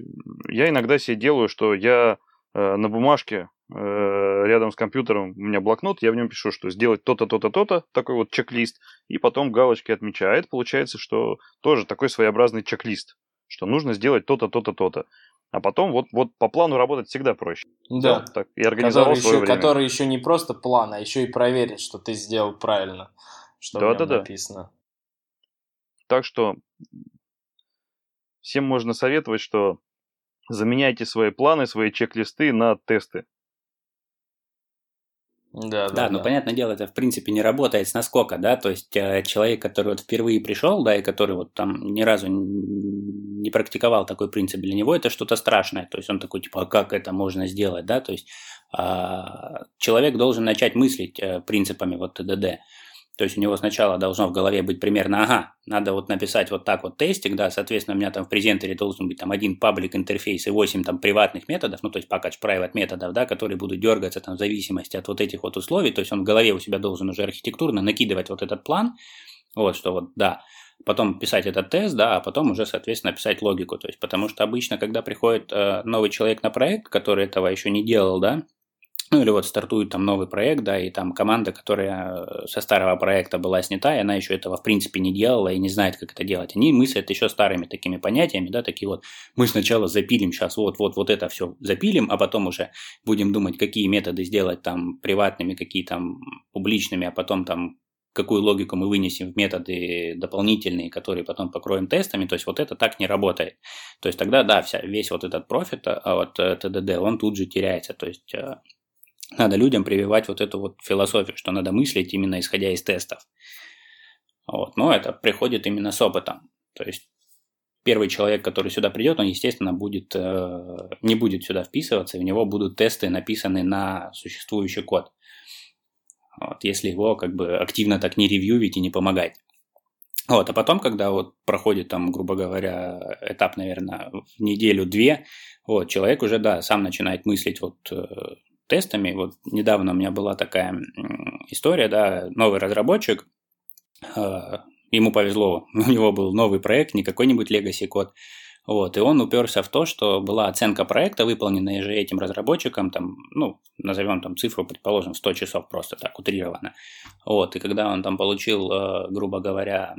я иногда себе делаю, что я Э, на бумажке э, рядом с компьютером у меня блокнот, я в нем пишу, что сделать то-то, то-то, то-то, такой вот чек-лист, и потом галочки отмечает. Получается, что тоже такой своеобразный чек-лист, что нужно сделать то-то, то-то, то-то. А потом вот, вот по плану работать всегда проще. Да. да так, и организовал который свое еще, время. Который еще не просто план, а еще и проверить, что ты сделал правильно, что да, да, да. написано. Так что всем можно советовать, что Заменяйте свои планы, свои чек-листы на тесты. Да, да, да, ну да. понятное дело, это в принципе не работает с наскока, да, то есть э, человек, который вот впервые пришел, да, и который вот там ни разу не практиковал такой принцип, для него это что-то страшное. То есть он такой, типа, а как это можно сделать, да? То есть а, человек должен начать мыслить э, принципами вот ТДД. То есть у него сначала должно в голове быть примерно, ага, надо вот написать вот так вот тестик, да, соответственно, у меня там в презентере должен быть там один паблик интерфейс и 8 там приватных методов, ну, то есть package private методов, да, которые будут дергаться там в зависимости от вот этих вот условий, то есть он в голове у себя должен уже архитектурно накидывать вот этот план, вот, что вот, да, потом писать этот тест, да, а потом уже, соответственно, писать логику, то есть, потому что обычно, когда приходит э, новый человек на проект, который этого еще не делал, да, ну или вот стартует там новый проект, да, и там команда, которая э, со старого проекта была снята, и она еще этого в принципе не делала и не знает, как это делать. Они мыслят еще старыми такими понятиями, да, такие вот, мы сначала запилим сейчас вот, вот, вот это все запилим, а потом уже будем думать, какие методы сделать там приватными, какие там публичными, а потом там какую логику мы вынесем в методы дополнительные, которые потом покроем тестами, то есть вот это так не работает. То есть тогда, да, вся, весь вот этот профит от ТДД, э, он тут же теряется, то есть э, надо людям прививать вот эту вот философию, что надо мыслить именно исходя из тестов. Вот. Но это приходит именно с опытом. То есть первый человек, который сюда придет, он, естественно, будет, э, не будет сюда вписываться, и у него будут тесты написаны на существующий код. Вот, если его как бы активно так не ревьювить и не помогать. Вот, а потом, когда вот проходит там, грубо говоря, этап, наверное, в неделю-две, вот, человек уже, да, сам начинает мыслить вот э, тестами. Вот недавно у меня была такая история, да, новый разработчик, а, ему повезло, у него был новый проект, не какой-нибудь legacy код, вот, и он уперся в то, что была оценка проекта, выполненная же этим разработчиком, там, ну, назовем там цифру, предположим, 100 часов просто так, утрированно. Вот, и когда он там получил, э, грубо говоря,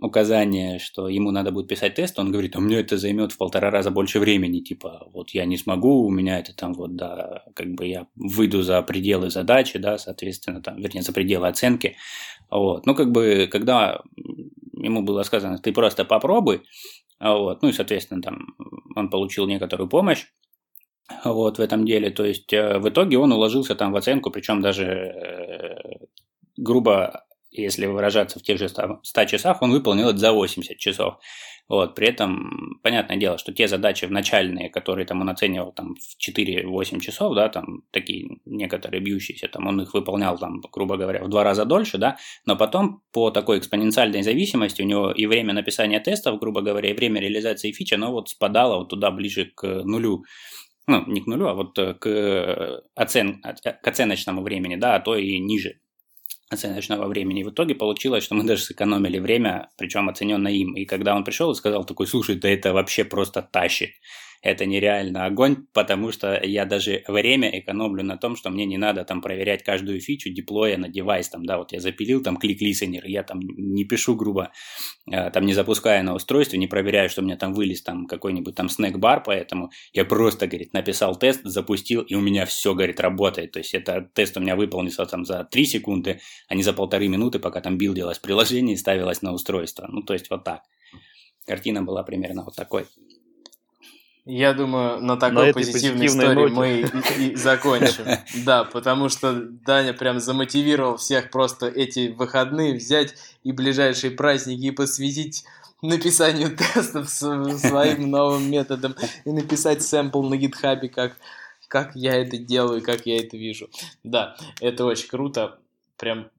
указание, что ему надо будет писать тест, он говорит, а мне это займет в полтора раза больше времени, типа, вот я не смогу, у меня это там вот, да, как бы я выйду за пределы задачи, да, соответственно, там, вернее, за пределы оценки. Вот, ну, как бы, когда ему было сказано, ты просто попробуй, вот. Ну и, соответственно, там он получил некоторую помощь вот, в этом деле. То есть э, в итоге он уложился там в оценку, причем даже э, грубо, если выражаться в тех же 100 часах, он выполнил это за 80 часов. Вот, при этом, понятное дело, что те задачи в начальные, которые там он оценивал там, в 4-8 часов, да, там такие некоторые бьющиеся, там он их выполнял, там, грубо говоря, в два раза дольше, да, но потом по такой экспоненциальной зависимости у него и время написания тестов, грубо говоря, и время реализации фичи, оно вот спадало вот туда ближе к нулю. Ну, не к нулю, а вот к, оцен, к оценочному времени, да, а то и ниже оценочного времени. В итоге получилось, что мы даже сэкономили время, причем оцененное им. И когда он пришел и сказал такой, слушай, да это вообще просто тащит это нереально огонь, потому что я даже время экономлю на том, что мне не надо там проверять каждую фичу деплоя на девайс, там, да, вот я запилил там клик-листенер, я там не пишу грубо, э, там не запуская на устройстве, не проверяю, что у меня там вылез там какой-нибудь там снэк-бар, поэтому я просто, говорит, написал тест, запустил, и у меня все, говорит, работает, то есть это тест у меня выполнился там за 3 секунды, а не за полторы минуты, пока там билдилось приложение и ставилось на устройство, ну, то есть вот так. Картина была примерно вот такой. Я думаю, на такой на позитивной, истории ноте. мы и, и закончим. Да, потому что Даня прям замотивировал всех просто эти выходные взять и ближайшие праздники и посвятить написанию тестов своим новым методом и написать сэмпл на гитхабе, как, как я это делаю, как я это вижу. Да, это очень круто. Прям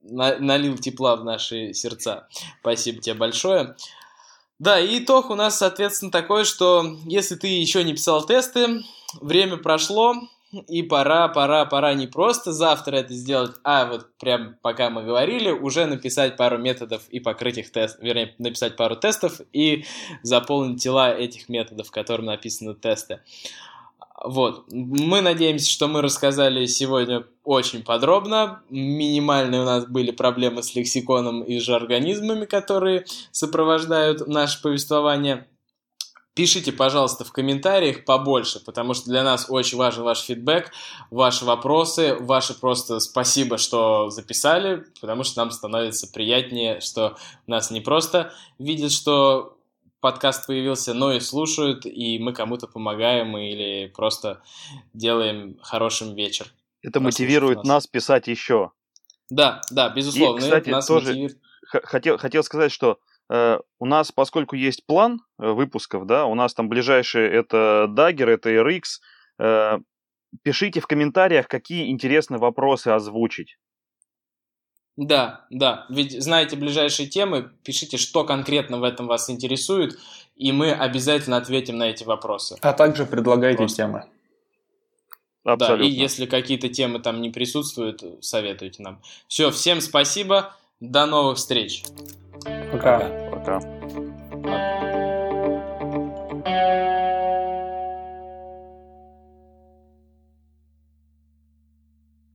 налил тепла в наши сердца. Спасибо тебе большое. Да, и итог у нас, соответственно, такой, что если ты еще не писал тесты, время прошло, и пора, пора, пора не просто завтра это сделать, а вот прям пока мы говорили, уже написать пару методов и покрыть их тест, вернее, написать пару тестов и заполнить тела этих методов, которым написаны тесты. Вот. Мы надеемся, что мы рассказали сегодня очень подробно. Минимальные у нас были проблемы с лексиконом и же организмами, которые сопровождают наше повествование. Пишите, пожалуйста, в комментариях побольше, потому что для нас очень важен ваш фидбэк, ваши вопросы, ваши просто спасибо, что записали, потому что нам становится приятнее, что нас не просто видят, что подкаст появился, но и слушают, и мы кому-то помогаем или просто делаем хорошим вечер. Это мотивирует нас. нас писать еще. Да, да, безусловно. И, кстати, нас тоже мотивирует... хотел, хотел сказать, что э, у нас, поскольку есть план э, выпусков, да, у нас там ближайшие это Dagger, это RX, э, пишите в комментариях, какие интересные вопросы озвучить. Да, да. Ведь знаете ближайшие темы, пишите, что конкретно в этом вас интересует, и мы обязательно ответим на эти вопросы. А также предлагайте Просто. темы. Абсолютно. Да, и если какие-то темы там не присутствуют, советуйте нам. Все, всем спасибо, до новых встреч. Пока. Пока. Пока.